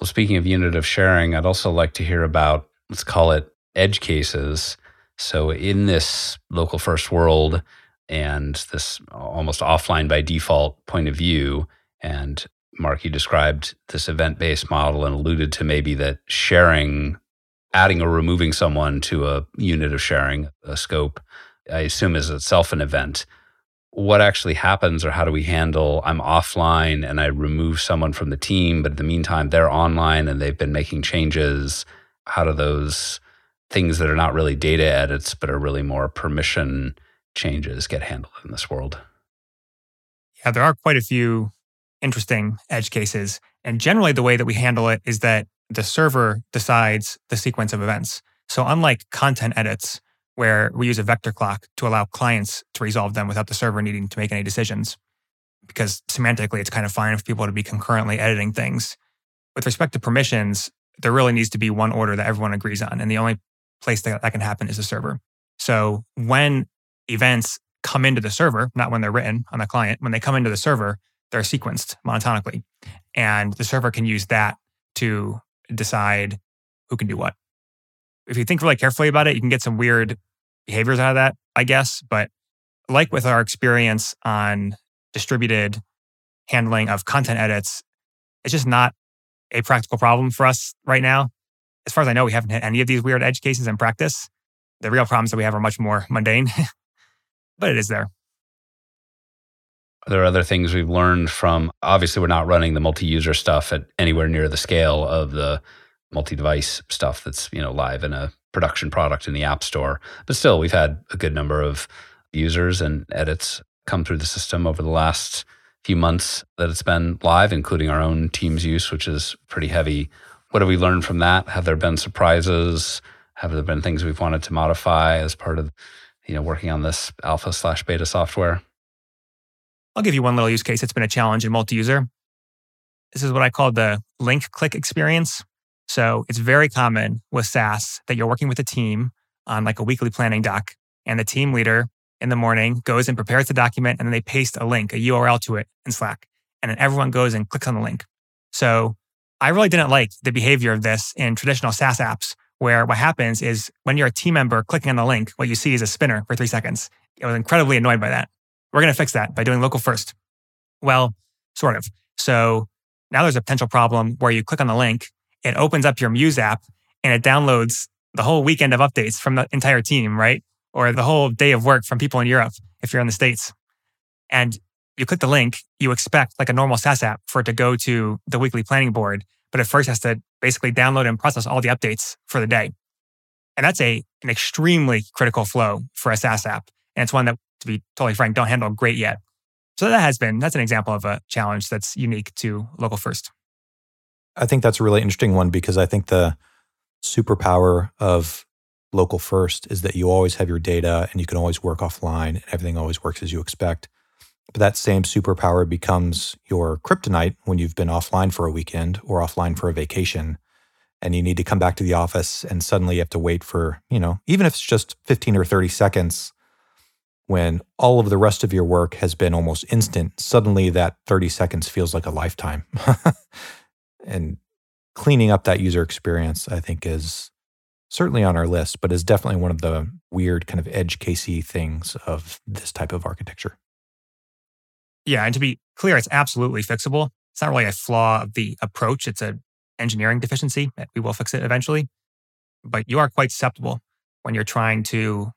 Well, speaking of unit of sharing, I'd also like to hear about, let's call it edge cases. So, in this local first world and this almost offline by default point of view, and Mark, you described this event based model and alluded to maybe that sharing, adding or removing someone to a unit of sharing, a scope, I assume is itself an event what actually happens or how do we handle I'm offline and I remove someone from the team, but in the meantime, they're online and they've been making changes. How do those things that are not really data edits, but are really more permission changes get handled in this world? Yeah, there are quite a few interesting edge cases. And generally, the way that we handle it is that the server decides the sequence of events. So, unlike content edits, where we use a vector clock to allow clients to resolve them without the server needing to make any decisions. Because semantically, it's kind of fine for people to be concurrently editing things. With respect to permissions, there really needs to be one order that everyone agrees on. And the only place that that can happen is the server. So when events come into the server, not when they're written on the client, when they come into the server, they're sequenced monotonically. And the server can use that to decide who can do what. If you think really carefully about it, you can get some weird behaviors out of that, I guess. But like with our experience on distributed handling of content edits, it's just not a practical problem for us right now. As far as I know, we haven't hit any of these weird edge cases in practice. The real problems that we have are much more mundane, [laughs] but it is there. Are there other things we've learned from? Obviously, we're not running the multi-user stuff at anywhere near the scale of the multi-device stuff that's you know live in a production product in the App Store. But still, we've had a good number of users and edits come through the system over the last few months that it's been live, including our own team's use, which is pretty heavy. What have we learned from that? Have there been surprises? Have there been things we've wanted to modify as part of you know working on this alpha slash beta software? I'll give you one little use case. It's been a challenge in multi-user. This is what I call the link click experience. So it's very common with SaaS that you're working with a team on like a weekly planning doc, and the team leader in the morning goes and prepares the document, and then they paste a link, a URL to it in Slack. And then everyone goes and clicks on the link. So I really didn't like the behavior of this in traditional SaaS apps, where what happens is when you're a team member clicking on the link, what you see is a spinner for three seconds. I was incredibly annoyed by that. We're going to fix that by doing local first. Well, sort of. So now there's a potential problem where you click on the link it opens up your Muse app and it downloads the whole weekend of updates from the entire team, right? Or the whole day of work from people in Europe if you're in the States. And you click the link, you expect like a normal SaaS app for it to go to the weekly planning board, but it first has to basically download and process all the updates for the day. And that's a an extremely critical flow for a SaaS app. And it's one that, to be totally frank, don't handle great yet. So that has been, that's an example of a challenge that's unique to local first. I think that's a really interesting one because I think the superpower of local first is that you always have your data and you can always work offline and everything always works as you expect. But that same superpower becomes your kryptonite when you've been offline for a weekend or offline for a vacation and you need to come back to the office and suddenly you have to wait for, you know, even if it's just 15 or 30 seconds when all of the rest of your work has been almost instant, suddenly that 30 seconds feels like a lifetime. [laughs] and cleaning up that user experience, I think, is certainly on our list, but is definitely one of the weird kind of edge casey things of this type of architecture. Yeah, and to be clear, it's absolutely fixable. It's not really a flaw of the approach, it's an engineering deficiency. We will fix it eventually. But you are quite susceptible when you're trying to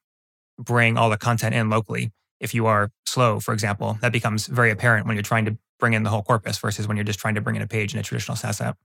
bring all the content in locally. If you are slow, for example, that becomes very apparent when you're trying to bring in the whole corpus versus when you're just trying to bring in a page in a traditional SaaS app.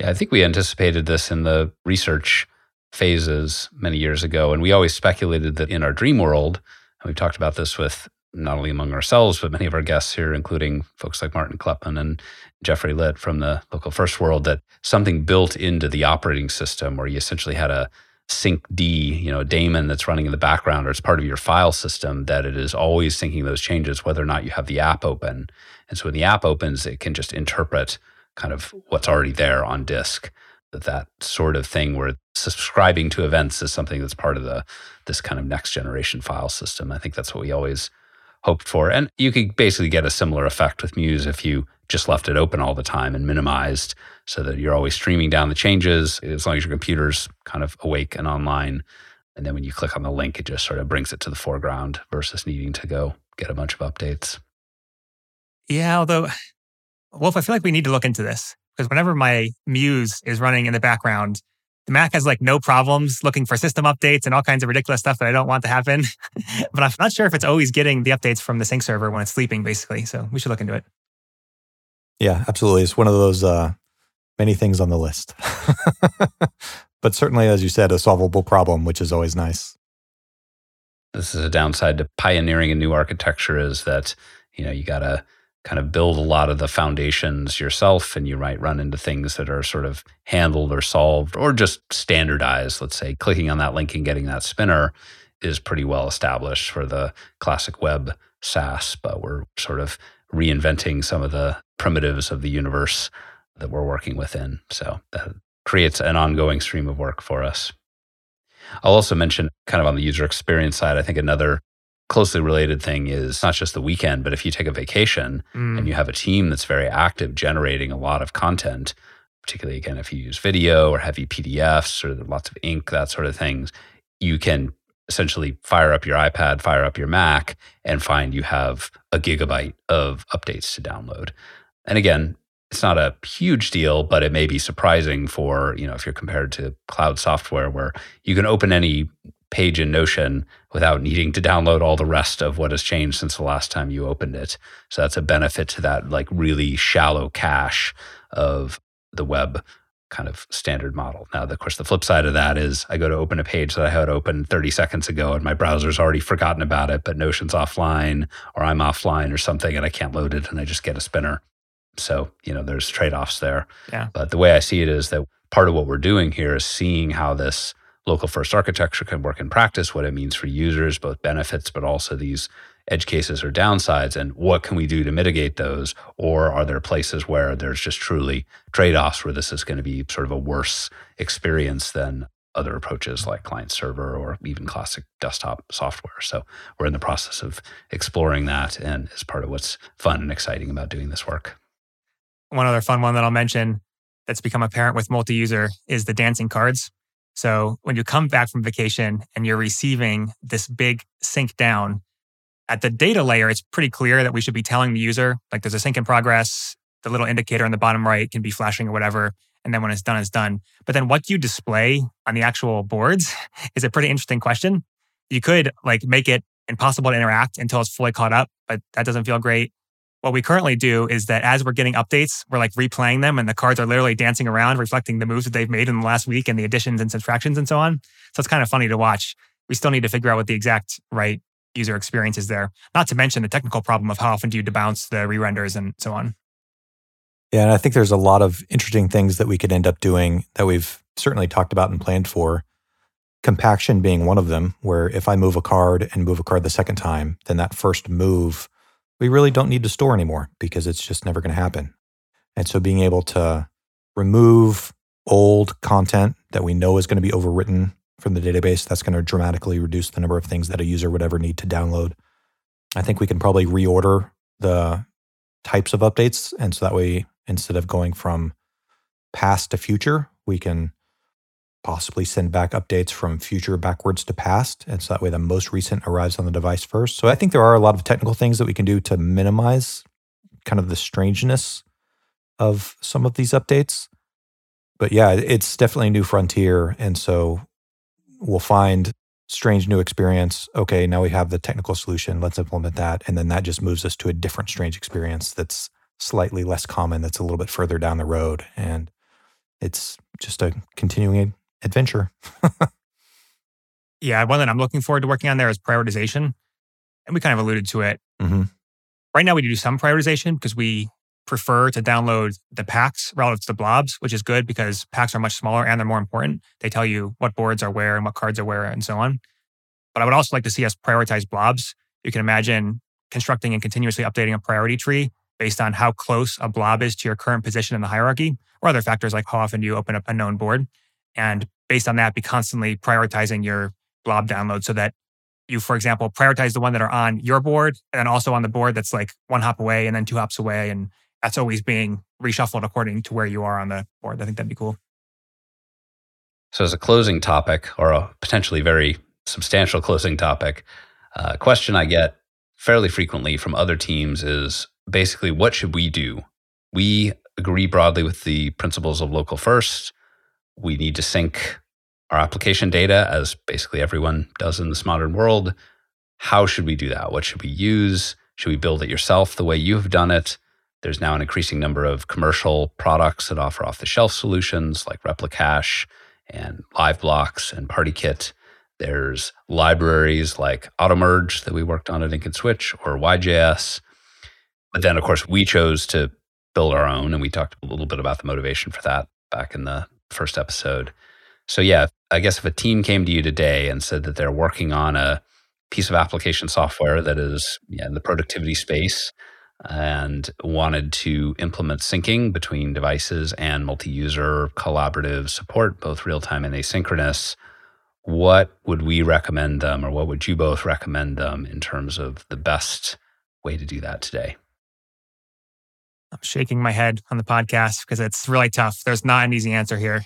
Yeah, I think we anticipated this in the research phases many years ago. And we always speculated that in our dream world, and we've talked about this with not only among ourselves, but many of our guests here, including folks like Martin Kleppmann and Jeffrey Litt from the local first world, that something built into the operating system where you essentially had a sync D, you know, daemon that's running in the background or it's part of your file system that it is always syncing those changes, whether or not you have the app open. And so when the app opens, it can just interpret kind of what's already there on disk. That, that sort of thing where subscribing to events is something that's part of the this kind of next generation file system. I think that's what we always hoped for. And you could basically get a similar effect with Muse if you just left it open all the time and minimized so that you're always streaming down the changes as long as your computer's kind of awake and online. And then when you click on the link, it just sort of brings it to the foreground versus needing to go get a bunch of updates. Yeah, although, Wulf, I feel like we need to look into this because whenever my Muse is running in the background, the Mac has like no problems looking for system updates and all kinds of ridiculous stuff that I don't want to happen. [laughs] but I'm not sure if it's always getting the updates from the sync server when it's sleeping, basically. So we should look into it. Yeah, absolutely. It's one of those uh, many things on the list. [laughs] but certainly, as you said, a solvable problem, which is always nice. This is a downside to pioneering a new architecture is that, you know, you got to kind of build a lot of the foundations yourself and you might run into things that are sort of handled or solved or just standardized. Let's say clicking on that link and getting that spinner is pretty well established for the classic web SaaS, but we're sort of reinventing some of the primitives of the universe that we're working within. So that creates an ongoing stream of work for us. I'll also mention, kind of on the user experience side, I think another closely related thing is not just the weekend, but if you take a vacation mm. and you have a team that's very active generating a lot of content, particularly again, if you use video or heavy PDFs or lots of ink, that sort of things, you can essentially fire up your iPad, fire up your Mac, and find you have a gigabyte of updates to download. And again, it's not a huge deal, but it may be surprising for, you know, if you're compared to cloud software where you can open any page in Notion without needing to download all the rest of what has changed since the last time you opened it. So that's a benefit to that like really shallow cache of the web kind of standard model. Now, of course, the flip side of that is I go to open a page that I had open 30 seconds ago and my browser's already forgotten about it, but Notion's offline or I'm offline or something and I can't load it and I just get a spinner. So, you know, there's trade offs there. Yeah. But the way I see it is that part of what we're doing here is seeing how this local first architecture can work in practice, what it means for users, both benefits, but also these edge cases or downsides, and what can we do to mitigate those? Or are there places where there's just truly trade offs where this is going to be sort of a worse experience than other approaches like client server or even classic desktop software. So we're in the process of exploring that and as part of what's fun and exciting about doing this work. One other fun one that I'll mention that's become apparent with multi user is the dancing cards. So when you come back from vacation and you're receiving this big sync down, at the data layer, it's pretty clear that we should be telling the user, like there's a sync in progress, the little indicator in the bottom right can be flashing or whatever. And then when it's done, it's done. But then what you display on the actual boards [laughs] is a pretty interesting question. You could like make it impossible to interact until it's fully caught up, but that doesn't feel great. What we currently do is that as we're getting updates, we're like replaying them and the cards are literally dancing around, reflecting the moves that they've made in the last week and the additions and subtractions and so on. So it's kind of funny to watch. We still need to figure out what the exact right user experience is there. Not to mention the technical problem of how often do you debounce the re-renders and so on. Yeah, and I think there's a lot of interesting things that we could end up doing that we've certainly talked about and planned for. Compaction being one of them, where if I move a card and move a card the second time, then that first move we really don't need to store anymore because it's just never going to happen. And so being able to remove old content that we know is going to be overwritten from the database, that's going to dramatically reduce the number of things that a user would ever need to download. I think we can probably reorder the types of updates. And so that way, instead of going from past to future, we can possibly send back updates from future backwards to past. And so that way the most recent arrives on the device first. So I think there are a lot of technical things that we can do to minimize kind of the strangeness of some of these updates. But yeah, it's definitely a new frontier. And so we'll find strange new experience. Okay, now we have the technical solution. Let's implement that. And then that just moves us to a different strange experience that's slightly less common, that's a little bit further down the road. And it's just a continuing adventure. yeah, one that I'm looking forward to working on there is prioritization. And we kind of alluded to it. Mm-hmm. Right now, we do some prioritization because we prefer to download the packs relative to the blobs, which is good because packs are much smaller and they're more important. They tell you what boards are where and what cards are where and so on. But I would also like to see us prioritize blobs. You can imagine constructing and continuously updating a priority tree based on how close a blob is to your current position in the hierarchy, or other factors like how often you open up a known board. And based on that, be constantly prioritizing your blob download so that you, for example, prioritize the one that are on your board and also on the board that's like one hop away and then two hops away. And that's always being reshuffled according to where you are on the board. I think that'd be cool. So, as a closing topic, or a potentially very substantial closing topic, a uh, question I get fairly frequently from other teams is basically what should we do? We agree broadly with the principles of local first. We need to sync our application data as basically everyone does in this modern world. How should we do that? What should we use? Should we build it yourself the way you've done it? There's now an increasing number of commercial products that offer off the shelf solutions like Replicache and LiveBlocks and PartyKit. There's libraries like AutoMerge that we worked on at Ink and Switch or YJS. But then, of course, we chose to build our own, and we talked a little bit about the motivation for that back in the first episode. So, yeah, I guess if a team came to you today and said that they're working on a piece of application software that is yeah, in the productivity space and wanted to implement syncing between devices and multi user collaborative support, both real time and asynchronous, what would we recommend them, or what would you both recommend them in terms of the best way to do that today? I'm shaking my head on the podcast because it's really tough. There's not an easy answer here.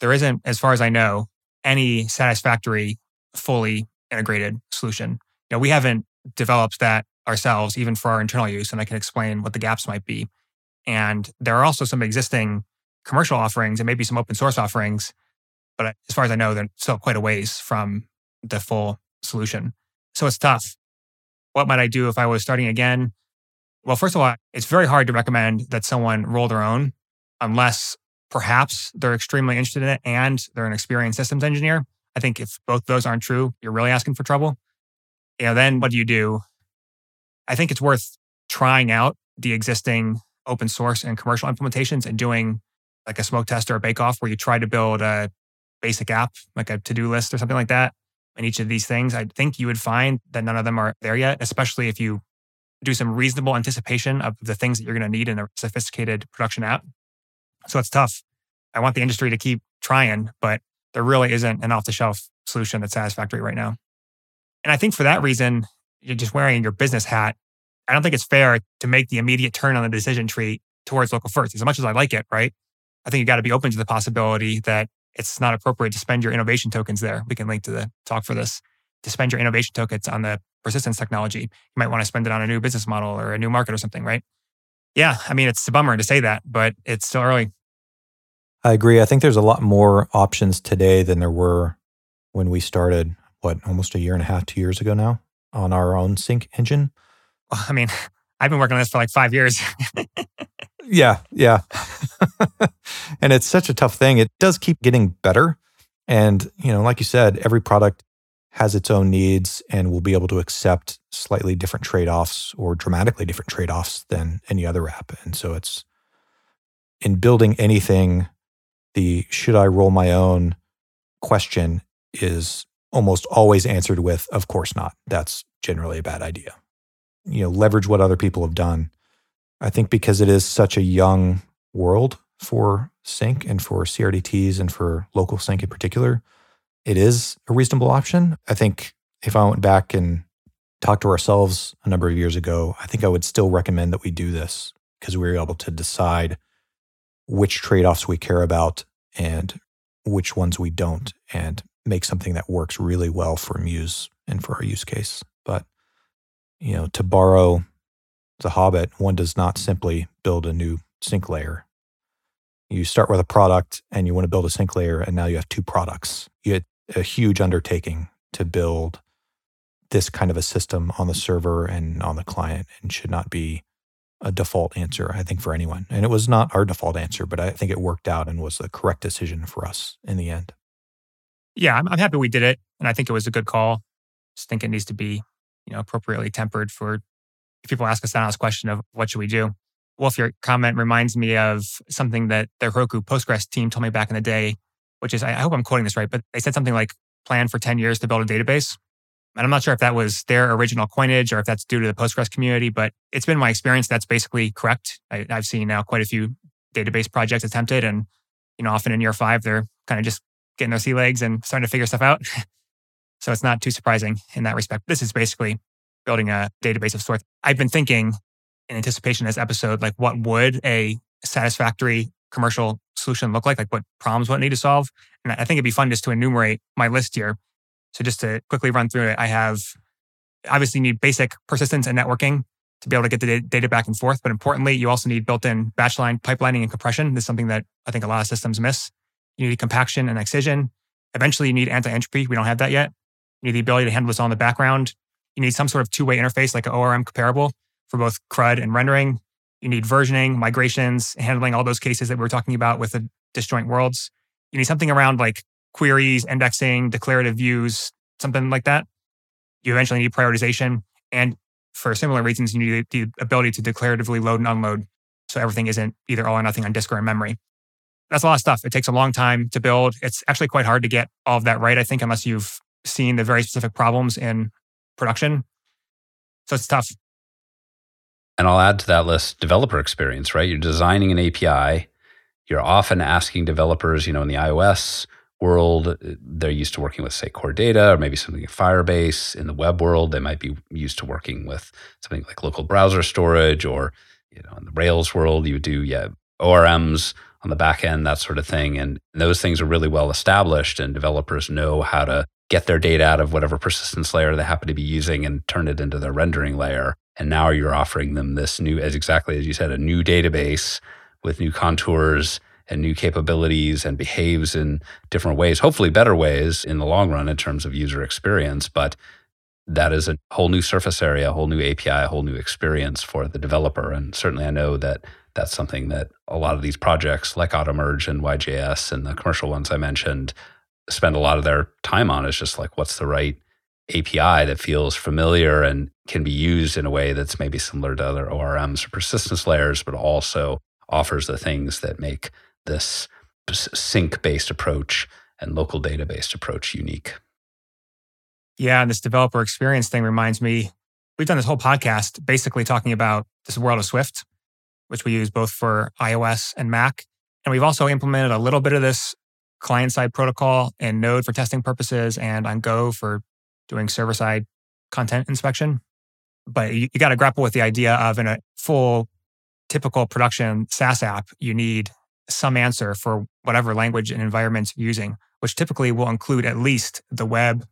There isn't, as far as I know, any satisfactory, fully integrated solution. You know, we haven't developed that ourselves, even for our internal use, and I can explain what the gaps might be. And there are also some existing commercial offerings and maybe some open source offerings, but as far as I know, they're still quite a ways from the full solution. So it's tough. What might I do if I was starting again? Well, first of all, it's very hard to recommend that someone roll their own unless perhaps they're extremely interested in it and they're an experienced systems engineer. I think if both those aren't true, you're really asking for trouble. You know, then what do you do? I think it's worth trying out the existing open source and commercial implementations and doing like a smoke test or a bake off where you try to build a basic app, like a to do list or something like that. And each of these things, I think you would find that none of them are there yet, especially if you do some reasonable anticipation of the things that you're going to need in a sophisticated production app. So it's tough. I want the industry to keep trying, but there really isn't an off the shelf solution that's satisfactory right now. And I think for that reason, you're just wearing your business hat. I don't think it's fair to make the immediate turn on the decision tree towards local first. As much as I like it, right? I think you got to be open to the possibility that it's not appropriate to spend your innovation tokens there. We can link to the talk for this to spend your innovation tokens on the persistence technology. You might want to spend it on a new business model or a new market or something, right? Yeah, I mean, it's a bummer to say that, but it's still early. I agree. I think there's a lot more options today than there were when we started, what, almost a year and a half, two years ago now on our own sync engine. Well, I mean, [laughs] I've been working on this for like five years. [laughs] yeah, yeah. [laughs] and it's such a tough thing. It does keep getting better. And, you know, like you said, every product has its own needs and will be able to accept slightly different trade offs or dramatically different trade offs than any other app. And so it's in building anything, the should I roll my own question is almost always answered with, of course not. That's generally a bad idea. You know, leverage what other people have done. I think because it is such a young world for sync and for CRDTs and for local sync in particular, it is a reasonable option. I think if I went back and talked to ourselves a number of years ago, I think I would still recommend that we do this because we were able to decide which trade offs we care about and which ones we don't, and make something that works really well for Muse and for our use case. But, you know, to borrow The Hobbit, one does not simply build a new sync layer. You start with a product and you want to build a sync layer, and now you have two products. You had a huge undertaking to build this kind of a system on the server and on the client and should not be a default answer, I think, for anyone. And it was not our default answer, but I think it worked out and was the correct decision for us in the end. Yeah, I'm, I'm happy we did it. And I think it was a good call. Just think it needs to be, you know, appropriately tempered for if people ask us that honest question of what should we do. Wulf, your comment reminds me of something that the Heroku Postgres team told me back in the day, which is I hope I'm quoting this right, but they said something like plan for 10 years to build a database. And I'm not sure if that was their original coinage or if that's due to the Postgres community, but it's been my experience that's basically correct. I, have seen now quite a few database projects attempted, and you know, often in year five, they're kind of just getting their sea legs and starting to figure stuff out. [laughs] so it's not too surprising in that respect. This is basically building a database of sorts. I've been thinking in anticipation of this episode, like what would a satisfactory commercial solution look like? Like what problems would it need to solve? And I think it'd be fun just to enumerate my list here so just to quickly run through it, I have obviously need basic persistence and networking to be able to get the data back and forth. But importantly, you also need built-in batch line pipelining and compression. This is something that I think a lot of systems miss. You need compaction and excision. Eventually, you need anti-entropy. We don't have that yet. You need the ability to handle this all in the background. You need some sort of two-way interface like an ORM comparable for both CRUD and rendering. You need versioning, migrations, handling all those cases that we were talking about with the disjoint worlds. You need something around like queries, indexing, declarative views, something like that. You eventually need prioritization. And for similar reasons, you need the ability to declaratively load and unload. So everything isn't either all or nothing on disk or in memory. That's a lot of stuff. It takes a long time to build. It's actually quite hard to get all of that right, I think, unless you've seen the very specific problems in production. So it's tough. And I'll add to that list developer experience, right? You're designing an API. You're often asking developers, you know, in the iOS world, uh, they're used to working with, say, core data or maybe something like Firebase. In the web world, they might be used to working with something like local browser storage or, you know, in the Rails world, you do, yeah, ORMs on the back end, that sort of thing. And those things are really well established and developers know how to get their data out of whatever persistence layer they happen to be using and turn it into their rendering layer. And now you're offering them this new, as exactly as you said, a new database with new contours and new capabilities and behaves in different ways, hopefully better ways in the long run in terms of user experience. But that is a whole new surface area, a whole new API, a whole new experience for the developer. And certainly I know that that's something that a lot of these projects like AutoMerge and YJS and the commercial ones I mentioned spend a lot of their time on is just like what's the right API that feels familiar and can be used in a way that's maybe similar to other ORMs or persistence layers, but also offers the things that make this sync based approach and local data based approach unique. Yeah, and this developer experience thing reminds me we've done this whole podcast basically talking about this world of Swift, which we use both for iOS and Mac. And we've also implemented a little bit of this client side protocol in Node for testing purposes and on Go for doing server side content inspection. But you, you got to grapple with the idea of in a full typical production SaaS app, you need some answer for whatever language and environment you're using, which typically will include at least the web,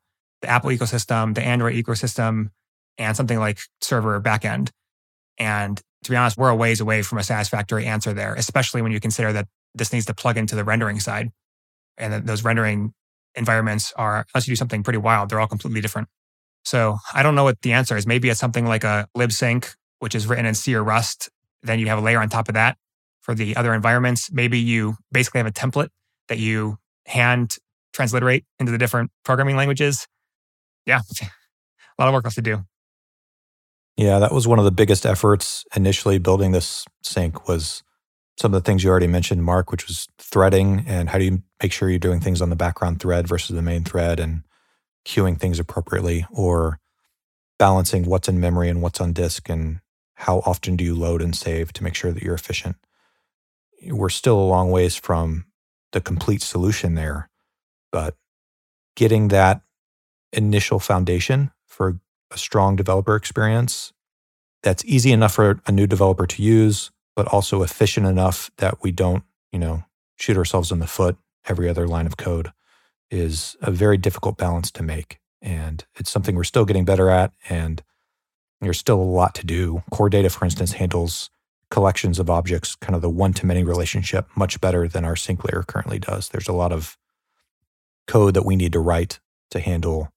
the Apple ecosystem, the Android ecosystem, and something like server backend. And to be honest, we're a ways away from a satisfactory answer there, especially when you consider that this needs to plug into the rendering side. And that those rendering environments are, unless you do something pretty wild, they're all completely different. So I don't know what the answer is. Maybe it's something like a libsync, which is written in C or Rust. Then you have a layer on top of that for the other environments. Maybe you basically have a template that you hand transliterate into the different programming languages. Yeah, [laughs] a lot of work left to do. Yeah, that was one of the biggest efforts initially building this sync was some of the things you already mentioned, Mark, which was threading and how do you make sure you're doing things on the background thread versus the main thread and queuing things appropriately or balancing what's in memory and what's on disk and how often do you load and save to make sure that you're efficient we're still a long ways from the complete solution there. But getting that initial foundation for a strong developer experience that's easy enough for a new developer to use, but also efficient enough that we don't, you know, shoot ourselves in the foot every other line of code is a very difficult balance to make. And it's something we're still getting better at. And There's still a lot to do. Core data, for instance, handles collections of objects, kind of the one to many relationship, much better than our sync layer currently does. There's a lot of code that we need to write to handle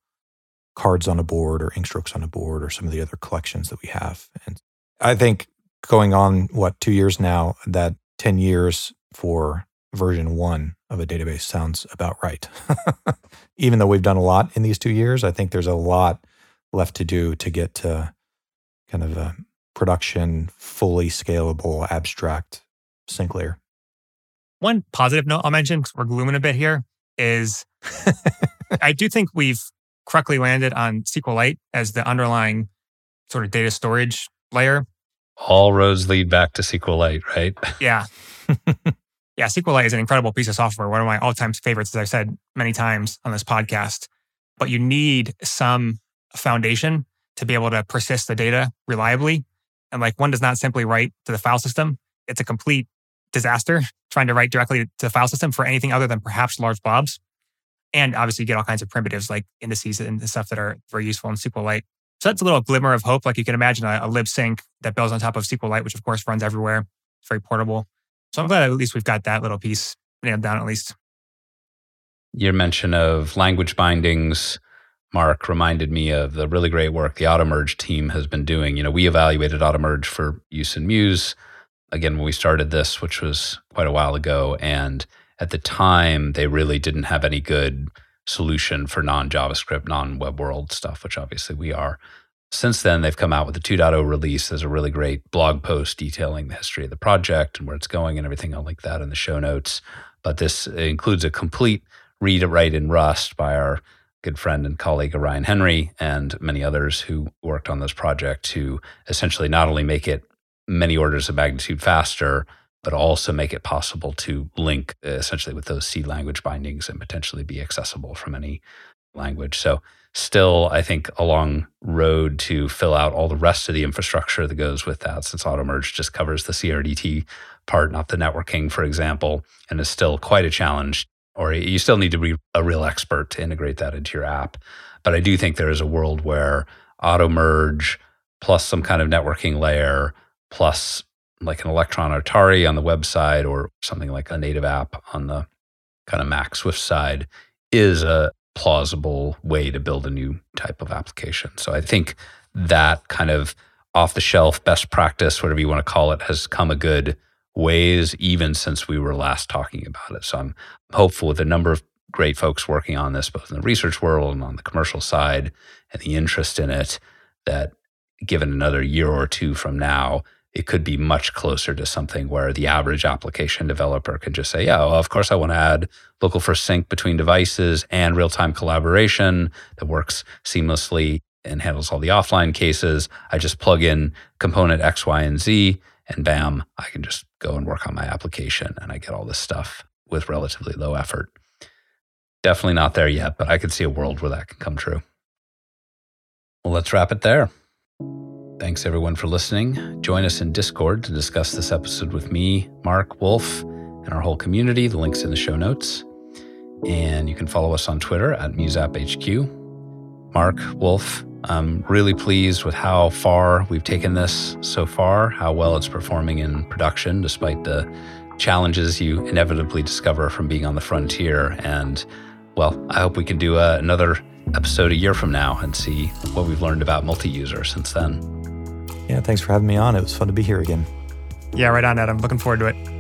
cards on a board or ink strokes on a board or some of the other collections that we have. And I think going on, what, two years now, that 10 years for version one of a database sounds about right. [laughs] Even though we've done a lot in these two years, I think there's a lot left to do to get to kind of a production, fully scalable, abstract sync layer. One positive note I'll mention, because we're glooming a bit here, is [laughs] I do think we've correctly landed on SQLite as the underlying sort of data storage layer. All roads lead back to SQLite, right? [laughs] Yeah. [laughs] yeah, SQLite is an incredible piece of software, one of my all time favorites, as I've said many times on this podcast. But you need some foundation to be able to persist the data reliably. And like one does not simply write to the file system, it's a complete disaster trying to write directly to the file system for anything other than perhaps large blobs. And obviously, you get all kinds of primitives like indices and stuff that are very useful in SQLite. So that's a little glimmer of hope. Like you can imagine a, a libsync that builds on top of SQLite, which of course runs everywhere. It's very portable. So I'm glad at least we've got that little piece nailed down at least. Your mention of language bindings, Mark, reminded me of the really great work the AutoMerge team has been doing. You know, we evaluated AutoMerge for use in Muse again when we started this, which was quite a while ago. And at the time, they really didn't have any good solution for non JavaScript, non web world stuff, which obviously we are. Since then, they've come out with the 2.0 release. There's a really great blog post detailing the history of the project and where it's going and everything. I'll link that in the show notes. But this includes a complete read it write in Rust by our good friend and colleague Orion Henry and many others who worked on this project to essentially not only make it many orders of magnitude faster, but also make it possible to link uh, essentially with those C language bindings and potentially be accessible from any language. So, still, I think a long road to fill out all the rest of the infrastructure that goes with that, since AutoMerge just covers the CRDT part, not the networking, for example, and is still quite a challenge. Or you still need to be a real expert to integrate that into your app. But I do think there is a world where AutoMerge plus some kind of networking layer plus like an Electron Atari on the website or something like a native app on the kind of Mac Swift side is a plausible way to build a new type of application. So I think that kind of off the shelf best practice, whatever you want to call it, has come a good ways even since we were last talking about it. So I'm hopeful with a number of great folks working on this, both in the research world and on the commercial side, and the interest in it, that given another year or two from now, it could be much closer to something where the average application developer can just say, yeah, well, of course, I want to add local first sync between devices and real time collaboration that works seamlessly and handles all the offline cases. I just plug in component X, Y, and Z, and bam, I can just go and work on my application and I get all this stuff with relatively low effort. Definitely not there yet, but I could see a world where that can come true. Well, let's wrap it there. Thanks everyone for listening. Join us in Discord to discuss this episode with me, Mark, Wulf, and our whole community. The link's in the show notes. And you can follow us on Twitter at MuseAppHQ. Mark, Wulf, I'm really pleased with how far we've taken this so far, how well it's performing in production, despite the challenges you inevitably discover from being on the frontier. And well, I hope we can do uh, another episode a year from now and see what we've learned about multi user since then. Yeah, thanks for having me on. It was fun to be here again. Yeah, right on, Adam. Looking forward to it.